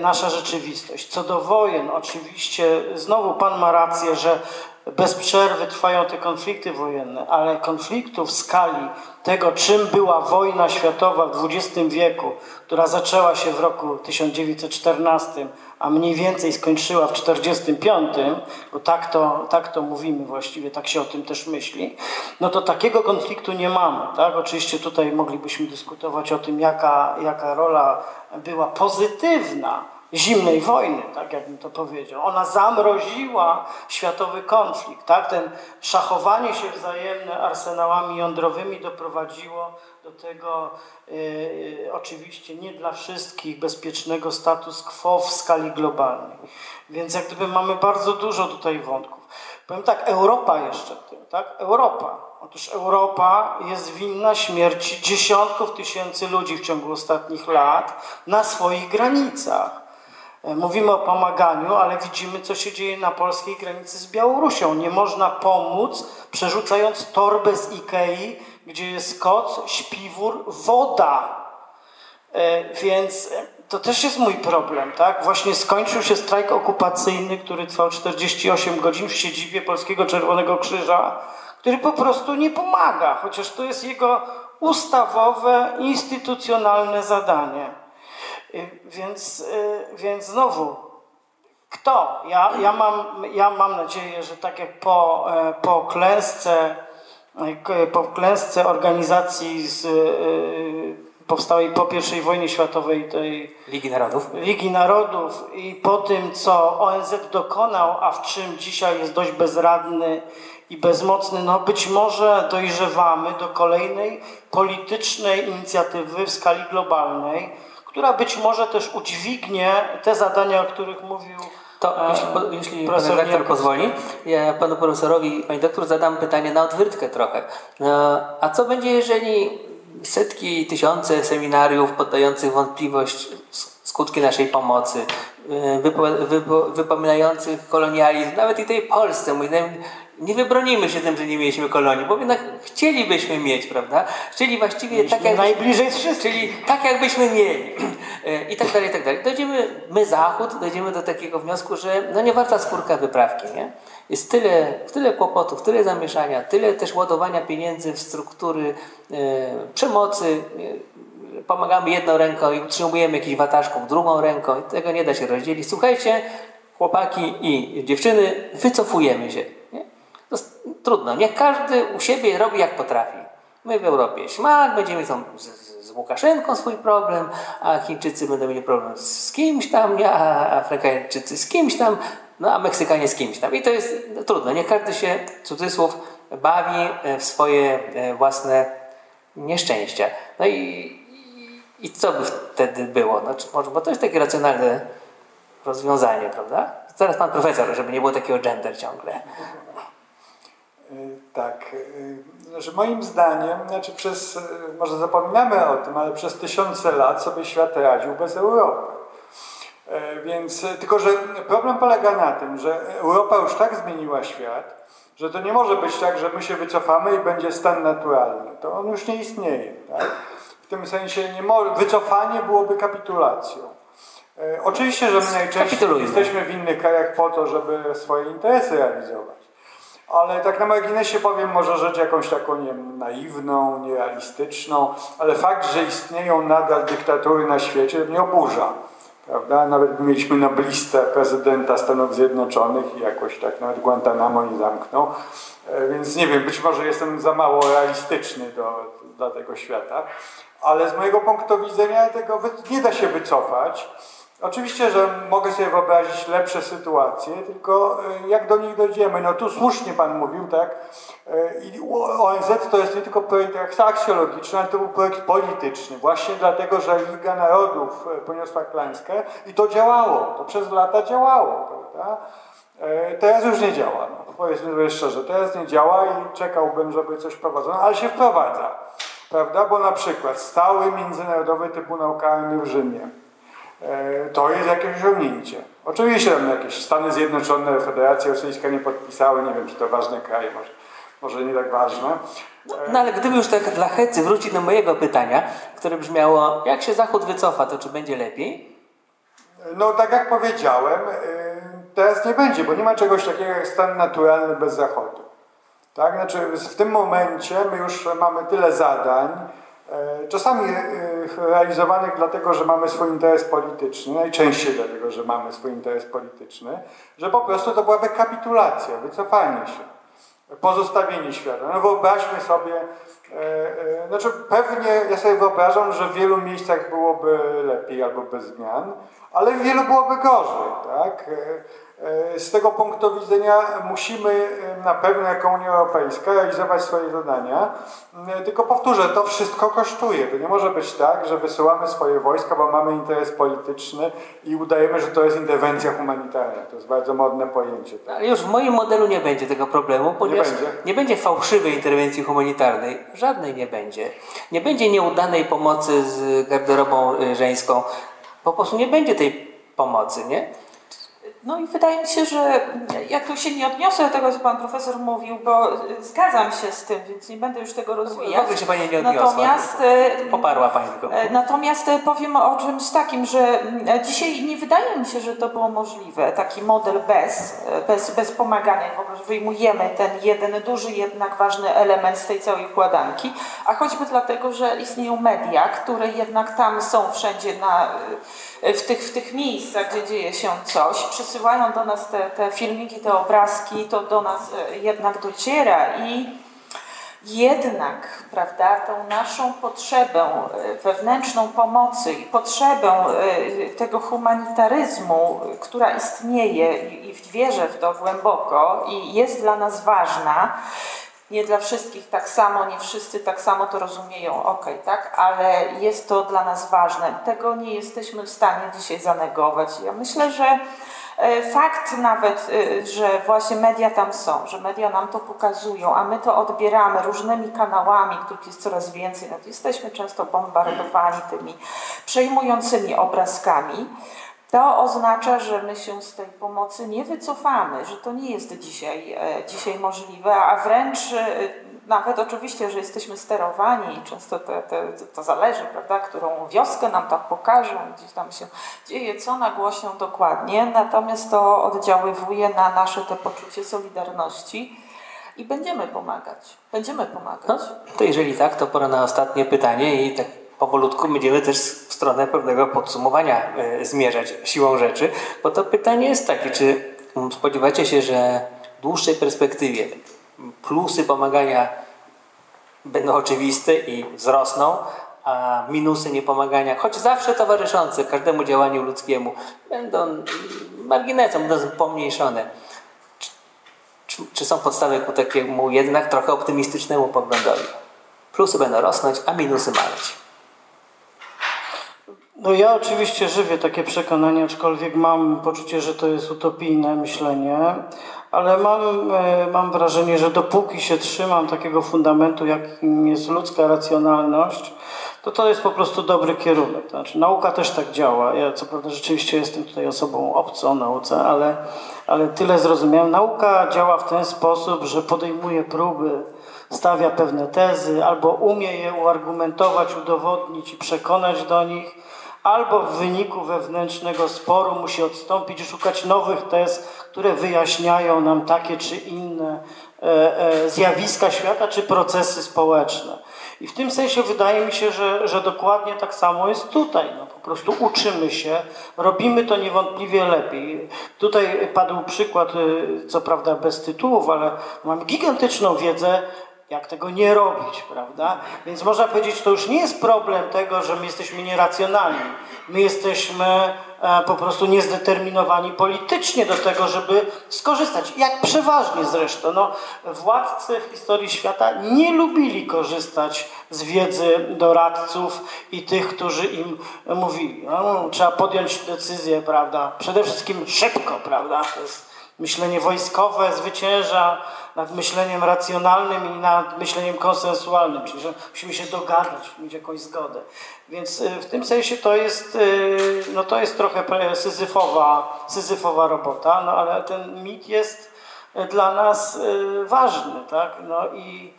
nasza rzeczywistość. Co do wojen, oczywiście, znowu Pan ma rację, że bez przerwy trwają te konflikty wojenne, ale konfliktów w skali tego, czym była wojna światowa w XX wieku, która zaczęła się w roku 1914, a mniej więcej skończyła w 1945, bo tak to, tak to mówimy właściwie, tak się o tym też myśli, no to takiego konfliktu nie mamy. Tak? Oczywiście tutaj moglibyśmy dyskutować o tym, jaka, jaka rola była pozytywna zimnej wojny, tak jakbym to powiedział. Ona zamroziła światowy konflikt. Tak? Ten szachowanie się wzajemne arsenałami jądrowymi doprowadziło do tego yy, oczywiście nie dla wszystkich bezpiecznego status quo w skali globalnej. Więc jak gdyby mamy bardzo dużo tutaj wątków. Powiem tak, Europa jeszcze tym, tak? Europa. Otóż Europa jest winna śmierci dziesiątków tysięcy ludzi w ciągu ostatnich lat na swoich granicach. Mówimy o pomaganiu, ale widzimy, co się dzieje na polskiej granicy z Białorusią. Nie można pomóc, przerzucając torbę z Ikei, gdzie jest koc, śpiwór, woda. E, więc to też jest mój problem, tak? Właśnie skończył się strajk okupacyjny, który trwał 48 godzin w siedzibie Polskiego Czerwonego Krzyża, który po prostu nie pomaga, chociaż to jest jego ustawowe, instytucjonalne zadanie. Więc, y, więc znowu, kto? Ja, ja, mam, ja mam nadzieję, że tak jak po, e, po klęsce, e, po klęsce organizacji z, e, powstałej po I wojnie światowej tej Ligi Narodów. Ligi Narodów i po tym, co ONZ dokonał, a w czym dzisiaj jest dość bezradny i bezmocny, no być może dojrzewamy do kolejnej politycznej inicjatywy w skali globalnej, która być może też udźwignie te zadania, o których mówił to jeśli, jeśli pan redaktor pozwoli, ja panu profesorowi, pani doktor zadam pytanie na odwyrtkę trochę. E, a co będzie, jeżeli setki, tysiące seminariów poddających wątpliwość skutki naszej pomocy, y, wypo, wypo, wypominających kolonializm, nawet i tej Polsce. Nie wybronimy się tym, że nie mieliśmy kolonii, bo jednak chcielibyśmy mieć, prawda? Czyli właściwie Mieliśmy tak jak... Najbliżej wszystkich. Czyli tak jakbyśmy mieli. *clears throat* I tak dalej, i tak dalej. Dojdziemy, my Zachód, dojdziemy do takiego wniosku, że no nie warta skórka wyprawki, nie? Jest tyle, tyle kłopotów, tyle zamieszania, tyle też ładowania pieniędzy w struktury e, przemocy. E, pomagamy jedną ręką i utrzymujemy jakichś watażków drugą ręką i tego nie da się rozdzielić. Słuchajcie, chłopaki i dziewczyny, wycofujemy się. To trudno. Niech każdy u siebie robi jak potrafi. My w Europie śmak, będziemy są z, z, Łukaszenką swój problem, a Chińczycy będą mieli problem z kimś tam, a Afrykańczycy z kimś tam no a Meksykanie z kimś tam. I to jest trudno. Nie każdy się, cudzysłów, bawi e, w swoje e, własne nieszczęścia. No i, i, i co by wtedy było? Znaczy, może, bo to jest takie racjonalne rozwiązanie, prawda? Zaraz pan profesor, żeby nie było takiego gender ciągle. Tak. Znaczy moim zdaniem, znaczy przez, może zapominamy o tym, ale przez tysiące lat sobie świat radził bez Europy. E, więc e, tylko, że problem polega na tym, że Europa już tak zmieniła świat, że to nie może być tak, że my się wycofamy i będzie stan naturalny. To on już nie istnieje. Tak? W tym sensie nie może, wycofanie byłoby kapitulacją. E, oczywiście, że my najczęściej jesteśmy w innych krajach po to, żeby swoje interesy realizować. Ale tak na marginesie powiem może rzecz jakąś taką nie naiwną, nierealistyczną, ale fakt, że istnieją nadal dyktatury na świecie mnie oburza. Prawda? Nawet mieliśmy noblistę prezydenta Stanów Zjednoczonych i jakoś tak nawet Guantanamo nie zamknął. E, więc nie wiem, być może jestem za mało realistyczny do, dla tego świata. Ale z mojego punktu widzenia tego nie da się wycofać. Oczywiście, że mogę sobie wyobrazić lepsze sytuacje, tylko e, jak do nich dojdziemy? No tu słusznie Pan mówił, tak? E, I ONZ to jest nie tylko projekt aksjologiczny, ale to był projekt polityczny. Właśnie dlatego, że Liga Narodów e, poniosła klęskę i to działało. To przez lata działało, prawda? Teraz już nie działa. No, powiedzmy sobie szczerze, teraz nie działa i czekałbym, żeby coś prowadzono, ale się wprowadza. Prawda? Bo na przykład stały Międzynarodowy Trybunał Karny w Rzymie to jest jakieś osiągnięcie. Oczywiście tam jakieś Stany Zjednoczone, Federacja Rosyjska nie podpisały, nie wiem czy to ważne kraje, może, może nie tak ważne. No, no ale gdyby już tak dla hecy wrócić do mojego pytania, które brzmiało, jak się Zachód wycofa, to czy będzie lepiej? No tak jak powiedziałem, e, teraz nie będzie, bo nie ma czegoś takiego jak stan naturalny bez Zachodu. Tak? Znaczy w tym momencie my już mamy tyle zadań, E, czasami e, realizowanych dlatego, że mamy swój interes polityczny, najczęściej dlatego, że mamy swój interes polityczny, że po prostu to byłaby kapitulacja, wycofanie się, pozostawienie świata. No wyobraźmy sobie, e, znaczy pewnie ja sobie wyobrażam, że w wielu miejscach byłoby lepiej albo bez zmian, ale w wielu byłoby gorzej, tak? E, z tego punktu widzenia musimy e, na pewno jako Unia Europejska realizować swoje zadania. E, tylko powtórzę, to wszystko kosztuje. To nie może być tak, że wysyłamy swoje wojska, bo mamy interes polityczny i udajemy, że to jest interwencja humanitarna. To jest bardzo modne pojęcie. Tak? Ale już w moim modelu nie będzie tego problemu, ponieważ nie będzie, nie będzie fałszywej interwencji humanitarnej. Żadnej nie będzie. Nie będzie nieudanej pomocy z garderobą żeńską. Po prostu nie będzie tej pomocy, nie? No i wydaje mi się, że ja tu się nie odniosę do tego, co pan profesor mówił, bo zgadzam się z tym, więc nie będę już tego rozwijać. W ogóle się pani nie odniosła. Natomiast, e, Poparła pani go. E, natomiast e, powiem o czymś takim, że dzisiaj nie wydaje mi się, że to było możliwe, taki model bez, bez, bez pomagania, w ogóle, że wyjmujemy ten jeden duży, jednak ważny element z tej całej układanki, a choćby dlatego, że istnieją media, które jednak tam są wszędzie na w tych, w tych miejscach, gdzie dzieje się coś, przysyłają do nas te, te filmiki, te obrazki, to do nas e, jednak dociera i jednak, prawda, tą naszą potrzebę e, wewnętrzną pomocy i potrzebę e, tego humanitaryzmu, która istnieje i wierzę w to głęboko i jest dla nas ważna, nie dla wszystkich tak samo, nie wszyscy tak samo to rozumieją, ok, tak, ale jest to dla nas ważne. Tego nie jesteśmy w stanie dzisiaj zanegować. Ja myślę, że E, fakt nawet, e, że właśnie media tam są, że media nam to pokazują, a my to odbieramy różnymi kanałami, których jest coraz więcej, jesteśmy często bombardowani tymi przejmującymi obrazkami, to oznacza, że my się z tej pomocy nie wycofamy, że to nie jest dzisiaj, e, dzisiaj możliwe, a wręcz nawet oczywiście, że jesteśmy sterowani i często te, te, to zależy, prawda, którą wioskę nam tam pokażą, gdzieś tam się dzieje, co nagłośnią dokładnie, natomiast to oddziaływuje na nasze te poczucie solidarności i będziemy pomagać. Będziemy pomagać. No, to jeżeli tak, to pora na ostatnie pytanie i tak powolutku będziemy też w stronę pewnego podsumowania y, zmierzać siłą rzeczy, bo to pytanie jest takie, czy spodziewacie się, że w dłuższej perspektywie plusy pomagania będą oczywiste i wzrosną, a minusy niepomagania, choć zawsze towarzyszące każdemu działaniu ludzkiemu, będą marginesem, będą pomniejszone. Czy, czy, czy są podstawy ku takiemu jednak trochę optymistycznemu poglądowi? Plusy będą rosnąć, a minusy maleć. No ja oczywiście żywię takie przekonanie, aczkolwiek mam poczucie, że to jest utopijne myślenie, ale mam, e, mam wrażenie, że dopóki się trzymam takiego fundamentu, jakim jest ludzka racjonalność, to to jest po prostu dobry kierunek. Znaczy, nauka też tak działa. Ja co prawda rzeczywiście jestem tutaj osobą obcą nauce, ale, ale tyle zrozumiałem. Nauka działa w ten sposób, że podejmuje próby, stawia pewne tezy, albo umie je uargumentować, udowodnić i przekonać do nich, albo w wyniku wewnętrznego sporu musi odstąpić i szukać nowych tez, które wyjaśniają nam takie czy inne e, e, zjawiska świata czy procesy społeczne. I w tym sensie wydaje mi się, że, że dokładnie tak samo jest tutaj. No, po prostu uczymy się, robimy to niewątpliwie lepiej. Tutaj padł przykład, e, co prawda bez tytułów, ale mamy gigantyczną wiedzę jak tego nie robić, prawda? Więc można powiedzieć, to już nie jest problem tego, że my jesteśmy nieracjonalni. My jesteśmy e, po prostu niezdeterminowani politycznie do tego, żeby skorzystać. Jak przeważnie zresztą. No, władcy w historii świata nie lubili korzystać z wiedzy doradców i tych, którzy im mówili. No, trzeba podjąć decyzję, prawda? Przede wszystkim szybko, prawda? To jest myślenie wojskowe zwycięża nad myśleniem racjonalnym i nad myśleniem konsensualnym, czyli że musimy się dogadać, mieć jakąś zgodę. Więc y, w tym sensie to jest, y, no to jest trochę syzyfowa, syzyfowa robota, no ale ten mit jest y, dla nas ważny, tak? No i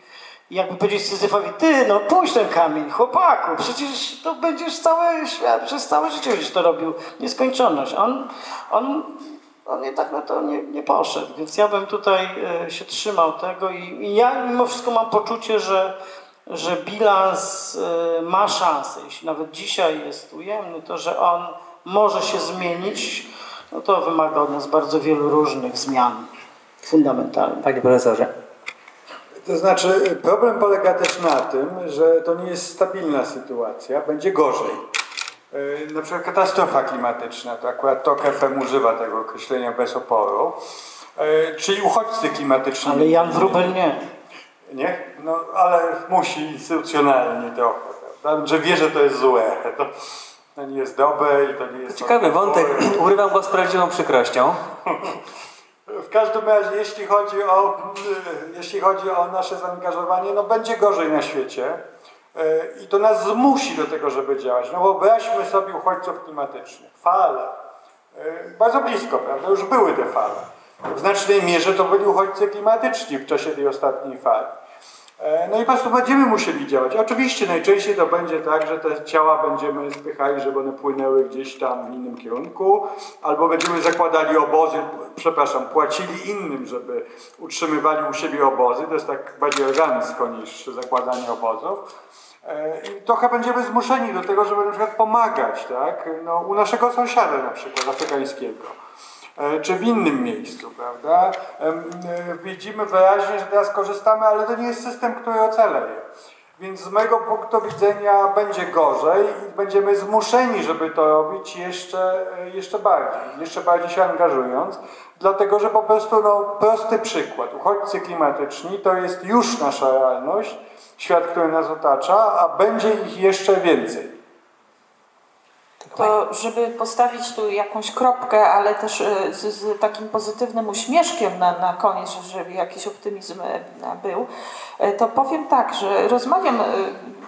jakby powiedzieć Syzyfowi, ty, no puść ten kamień, chłopaku, przecież to będziesz całe przez całe życie będziesz to robił, nieskończoność. On, on on jednak na to nie, nie poszedł. Więc ja bym tutaj e, się trzymał tego i, i ja mimo wszystko mam poczucie, że, że bilans e, ma szansę. Jeśli nawet dzisiaj jest ujemny, to że on może się zmienić, no to wymaga od nas bardzo wielu różnych zmian fundamentalnych. Panie profesorze. To znaczy, problem polega też na tym, że to nie jest stabilna sytuacja, będzie gorzej. E, na przykład katastrofa klimatyczna, to akurat TOK FM używa tego określenia bez oporu, e, czyli uchodźcy klimatyczni. Ale Jan Wrubel nie. Nie? No, ale musi instytucjonalnie trochę, prawda? Że wie, że to jest złe. To, to nie jest dobre i to nie jest... To ciekawy wątek, urywam go z prawdziwą przykrością. W każdym razie, jeśli chodzi o, jeśli chodzi o nasze zaangażowanie, no będzie gorzej na świecie. E, I to nas zmusi do tego, żeby działać. No wyobraźmy sobie uchodźców klimatycznych. Fale. E, bardzo blisko, prawda? Już były te fale. W znacznej mierze to byli uchodźcy klimatyczni w czasie tej ostatniej fali. E, no i po prostu będziemy musieli działać. Oczywiście najczęściej to będzie tak, że te ciała będziemy spychali, żeby one płynęły gdzieś tam w innym kierunku, albo będziemy zakładali obozy, przepraszam, płacili innym, żeby utrzymywali u siebie obozy. To jest tak bardziej elegancko niż zakładanie obozów. E, trochę będziemy zmuszeni do tego, żeby na przykład pomagać, tak? No, u naszego sąsiada na przykład afrykańskiego, e, czy w innym miejscu, prawda? E, widzimy wyraźnie, że teraz korzystamy, ale to nie jest system, który ocaleje. Więc z mojego punktu widzenia będzie gorzej i będziemy zmuszeni, żeby to robić jeszcze, jeszcze bardziej, jeszcze bardziej się angażując, dlatego że po prostu no, prosty przykład. Uchodźcy klimatyczni to jest już nasza realność, świat, który nas otacza, a będzie ich jeszcze więcej. To żeby postawić tu jakąś kropkę, ale też e, z, z takim pozytywnym uśmieszkiem na, na koniec, żeby jakiś optymizm e, był, e, to powiem tak, że rozmawiam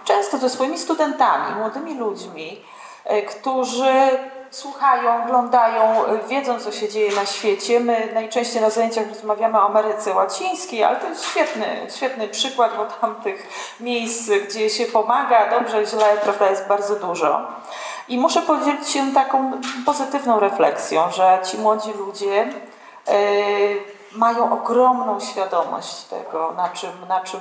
często ze swoimi studentami, młodymi ludźmi, którzy słuchają, oglądają, wiedzą, co się dzieje na świecie. My najczęściej na zajęciach rozmawiamy o Ameryce Łacińskiej, ale to jest świetny, świetny przykład, bo tam tych miejsc, gdzie się pomaga, dobrze, źle, prawda, jest bardzo dużo. I muszę podzielić się taką pozytywną refleksją, że ci młodzi ludzie yy, mają ogromną świadomość tego, na czym, na czym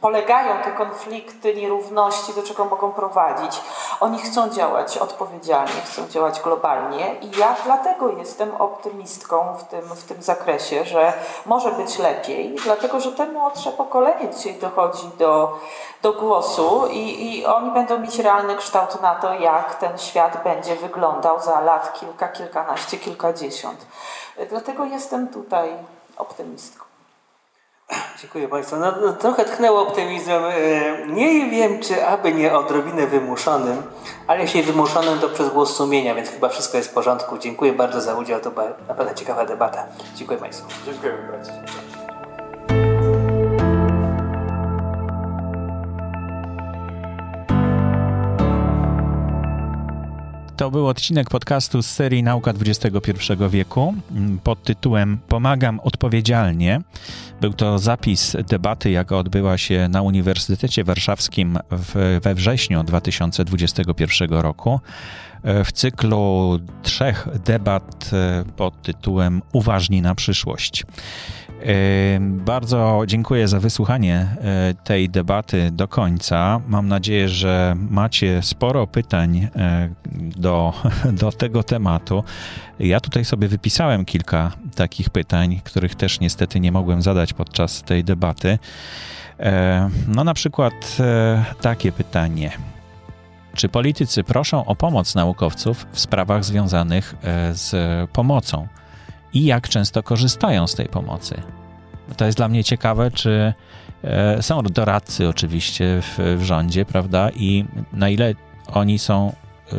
polegają te konflikty, nierówności, do czego mogą prowadzić. Oni chcą działać odpowiedzialnie, chcą działać globalnie i ja dlatego jestem optymistką w tym, w tym zakresie, że może być lepiej, dlatego że te młodsze pokolenie dzisiaj dochodzi do, do głosu i, i oni będą mieć realny kształt na to, jak ten świat będzie wyglądał za lat kilka, kilkanaście, kilkadziesiąt. Dlatego jestem tutaj optymistką. Dziękuję Państwu. No, no, trochę tchnęło optymizmem. E, nie wiem, czy aby nie odrobinę wymuszonym, ale jeśli wymuszonym, to przez głos sumienia, więc chyba wszystko jest w porządku. Dziękuję bardzo za udział. To była naprawdę ciekawa debata. Dziękuję Państwu. Bardzo. To był odcinek podcastu z serii Nauka XXI wieku mm, pod tytułem Pomagam odpowiedzialnie. Był to zapis debaty, jaka odbyła się na Uniwersytecie Warszawskim w, we wrześniu 2021 roku e, w cyklu trzech debat e, pod tytułem Uważni na przyszłość. Bardzo dziękuję za wysłuchanie e, tej debaty do końca. Mam nadzieję, że macie sporo pytań e, do, *laughs* do tego tematu. Ja tutaj sobie wypisałem kilka takich pytań, których też niestety nie mogłem zadać podczas tej debaty. E, no, na przykład takie pytanie. Czy politycy proszą o pomoc naukowców w sprawach związanych z pomocą? I jak często korzystają z tej pomocy. To jest dla mnie ciekawe, czy e, są doradcy oczywiście w, w rządzie, prawda, i na ile oni są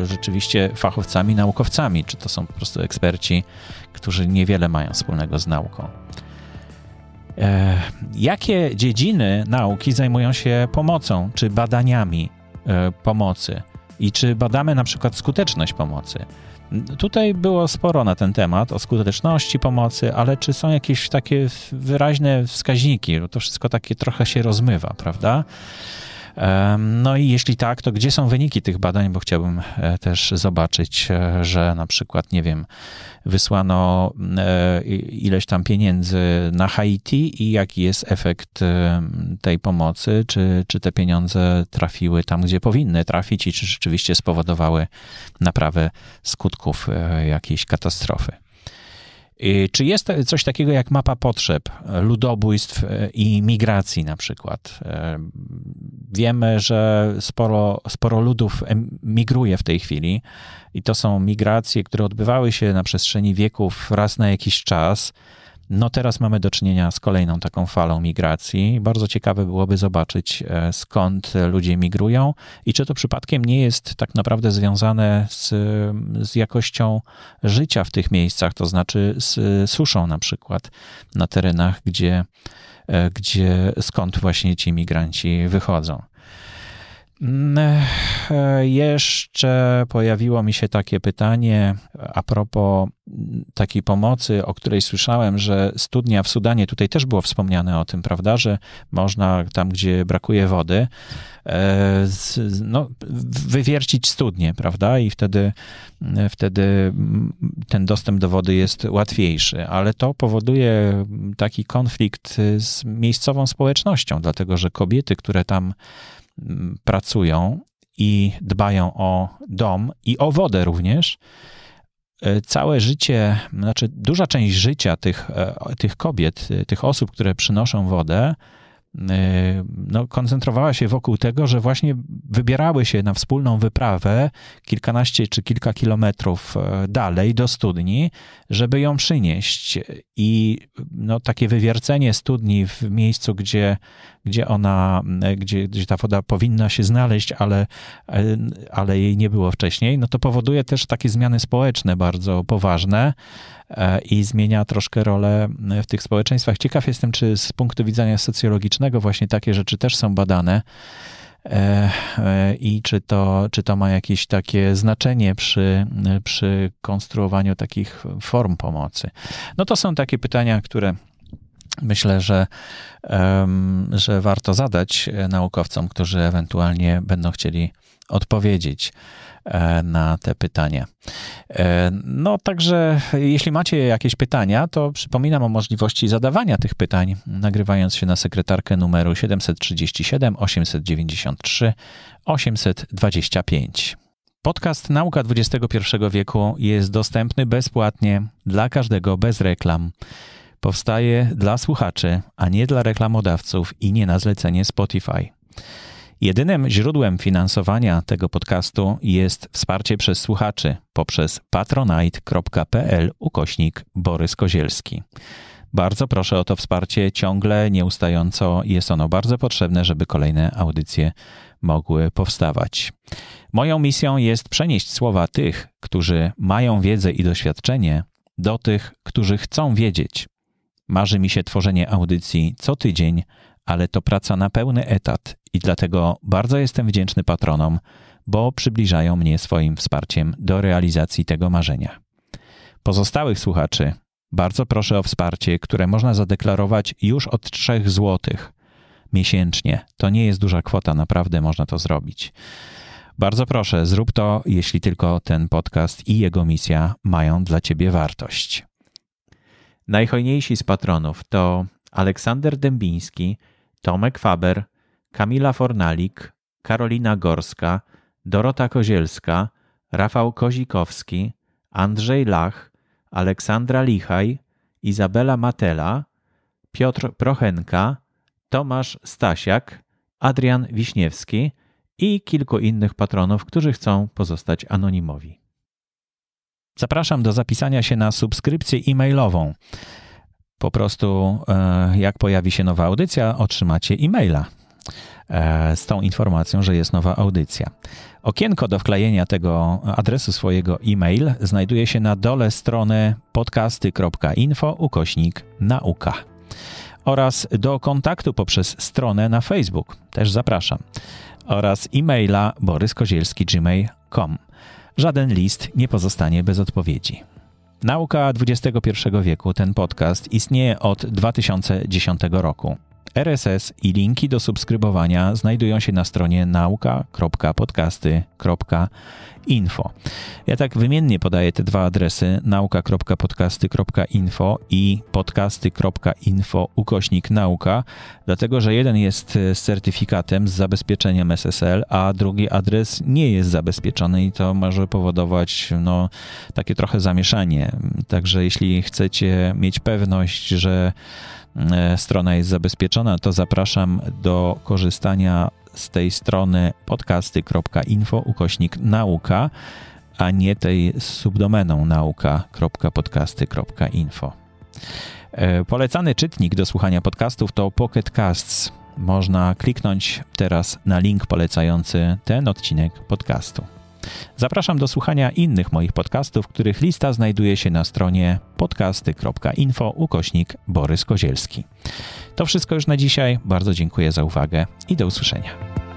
rzeczywiście fachowcami, naukowcami, czy to są po prostu eksperci, którzy niewiele mają wspólnego z nauką. E, jakie dziedziny nauki zajmują się pomocą, czy badaniami e, pomocy? I czy badamy na przykład skuteczność pomocy? Tutaj było sporo na ten temat, o skuteczności pomocy, ale czy są jakieś takie wyraźne wskaźniki? Bo to wszystko takie trochę się rozmywa, prawda? No i jeśli tak, to gdzie są wyniki tych badań, bo chciałbym e, też zobaczyć, e, że na przykład, nie wiem, wysłano e, ileś tam pieniędzy na Haiti i jaki jest efekt tej pomocy, czy, czy te pieniądze trafiły tam, gdzie powinny trafić i czy rzeczywiście spowodowały naprawę skutków jakiejś katastrofy. Czy jest coś takiego jak mapa potrzeb ludobójstw e, i migracji na przykład? E, wiemy, że sporo, sporo ludów migruje w tej chwili i to są migracje, które odbywały się na przestrzeni wieków raz na jakiś czas. No teraz mamy do czynienia z kolejną taką falą migracji. Bardzo ciekawe byłoby zobaczyć, e, skąd ludzie migrują i czy to przypadkiem nie jest tak naprawdę związane z, z jakością życia w tych miejscach, to znaczy z suszą na przykład na terenach, gdzie, e, gdzie skąd właśnie ci migranci wychodzą. Mm, e, jeszcze pojawiło mi się takie pytanie a propos takiej pomocy, o której słyszałem, że studnia w Sudanie, tutaj też było wspomniane o tym, prawda, że można tam, gdzie brakuje wody, e, no, wywiercić studnie, prawda, i wtedy, wtedy ten dostęp do wody jest łatwiejszy, ale to powoduje taki konflikt z miejscową społecznością, dlatego że kobiety, które tam pracują i dbają o dom i o wodę również, e, całe życie, znaczy duża część życia tych, e, tych kobiet, e, tych osób, które przynoszą wodę, no, koncentrowała się wokół tego, że właśnie wybierały się na wspólną wyprawę kilkanaście czy kilka kilometrów e, dalej do studni, żeby ją przynieść. I no, takie wywiercenie studni w miejscu, gdzie, gdzie ona, gdzie, gdzie ta woda powinna się znaleźć, ale, ale jej nie było wcześniej, no to powoduje też takie zmiany społeczne bardzo poważne e, i zmienia troszkę rolę w tych społeczeństwach. Ciekaw jestem, czy z punktu widzenia socjologicznego właśnie takie rzeczy też są badane e, e, i czy to, czy to ma jakieś takie znaczenie przy, przy konstruowaniu takich form pomocy. No to są takie pytania, które myślę, że, że warto zadać naukowcom, którzy ewentualnie będą chcieli odpowiedzieć e, na te pytania. E, no także, jeśli macie jakieś pytania, to przypominam o możliwości zadawania tych pytań, nagrywając się na sekretarkę numeru 737 893 825. Podcast Nauka XXI wieku jest dostępny bezpłatnie dla każdego bez reklam. Powstaje dla słuchaczy, a nie dla reklamodawców i nie na zlecenie Spotify. Jedynym źródłem finansowania tego podcastu jest wsparcie przez słuchaczy poprzez patronite.pl ukośnik Borys Kozielski. Bardzo proszę o to wsparcie ciągle, nieustająco. Jest ono bardzo potrzebne, żeby kolejne audycje mogły powstawać. Moją misją jest przenieść słowa tych, którzy mają wiedzę i doświadczenie, do tych, którzy chcą wiedzieć. Marzy mi się tworzenie audycji co tydzień, ale to praca na pełny etat i dlatego bardzo jestem wdzięczny patronom, bo przybliżają mnie swoim wsparciem do realizacji tego marzenia. Pozostałych słuchaczy bardzo proszę o wsparcie, które można zadeklarować już od 3 zł miesięcznie. To nie jest duża kwota, naprawdę można to zrobić. Bardzo proszę, zrób to, jeśli tylko ten podcast i jego misja mają dla Ciebie wartość. Najhojniejsi z patronów to Aleksander Dębiński, Tomek Faber, Kamila Fornalik, Karolina Gorska, Dorota Kozielska, Rafał Kozikowski, Andrzej Lach, Aleksandra Lichaj, Izabela Matela, Piotr Prochenka, Tomasz Stasiak, Adrian Wiśniewski i kilku innych patronów, którzy chcą pozostać anonimowi. Zapraszam do zapisania się na subskrypcję e-mailową. Po prostu, e, jak pojawi się nowa audycja, otrzymacie e-maila z tą informacją, że jest nowa audycja. Okienko do wklejenia tego adresu swojego e-mail znajduje się na dole strony podcasty.info ukośnik nauka oraz do kontaktu poprzez stronę na Facebook. Też zapraszam. Oraz e-maila boryskozielski.gmail.com. Żaden list nie pozostanie bez odpowiedzi. Nauka XXI wieku, ten podcast, istnieje od 2010 roku. RSS i linki do subskrybowania znajdują się na stronie nauka.podcasty.info. Ja tak wymiennie podaję te dwa adresy nauka.podcasty.info i podcasty.info ukośnik nauka, dlatego że jeden jest z certyfikatem z zabezpieczeniem SSL, a drugi adres nie jest zabezpieczony i to może powodować no, takie trochę zamieszanie. Także jeśli chcecie mieć pewność, że strona jest zabezpieczona, to zapraszam do korzystania z tej strony podcasty.info ukośnik nauka, a nie tej subdomeną nauka.podcasty.info. E, polecany czytnik do słuchania podcastów to Pocket Casts. Można kliknąć teraz na link polecający ten odcinek podcastu. Zapraszam do słuchania innych moich podcastów, których lista znajduje się na stronie podcasty.info ukośnik Borys Kozielski. To wszystko już na dzisiaj. Bardzo dziękuję za uwagę i do usłyszenia.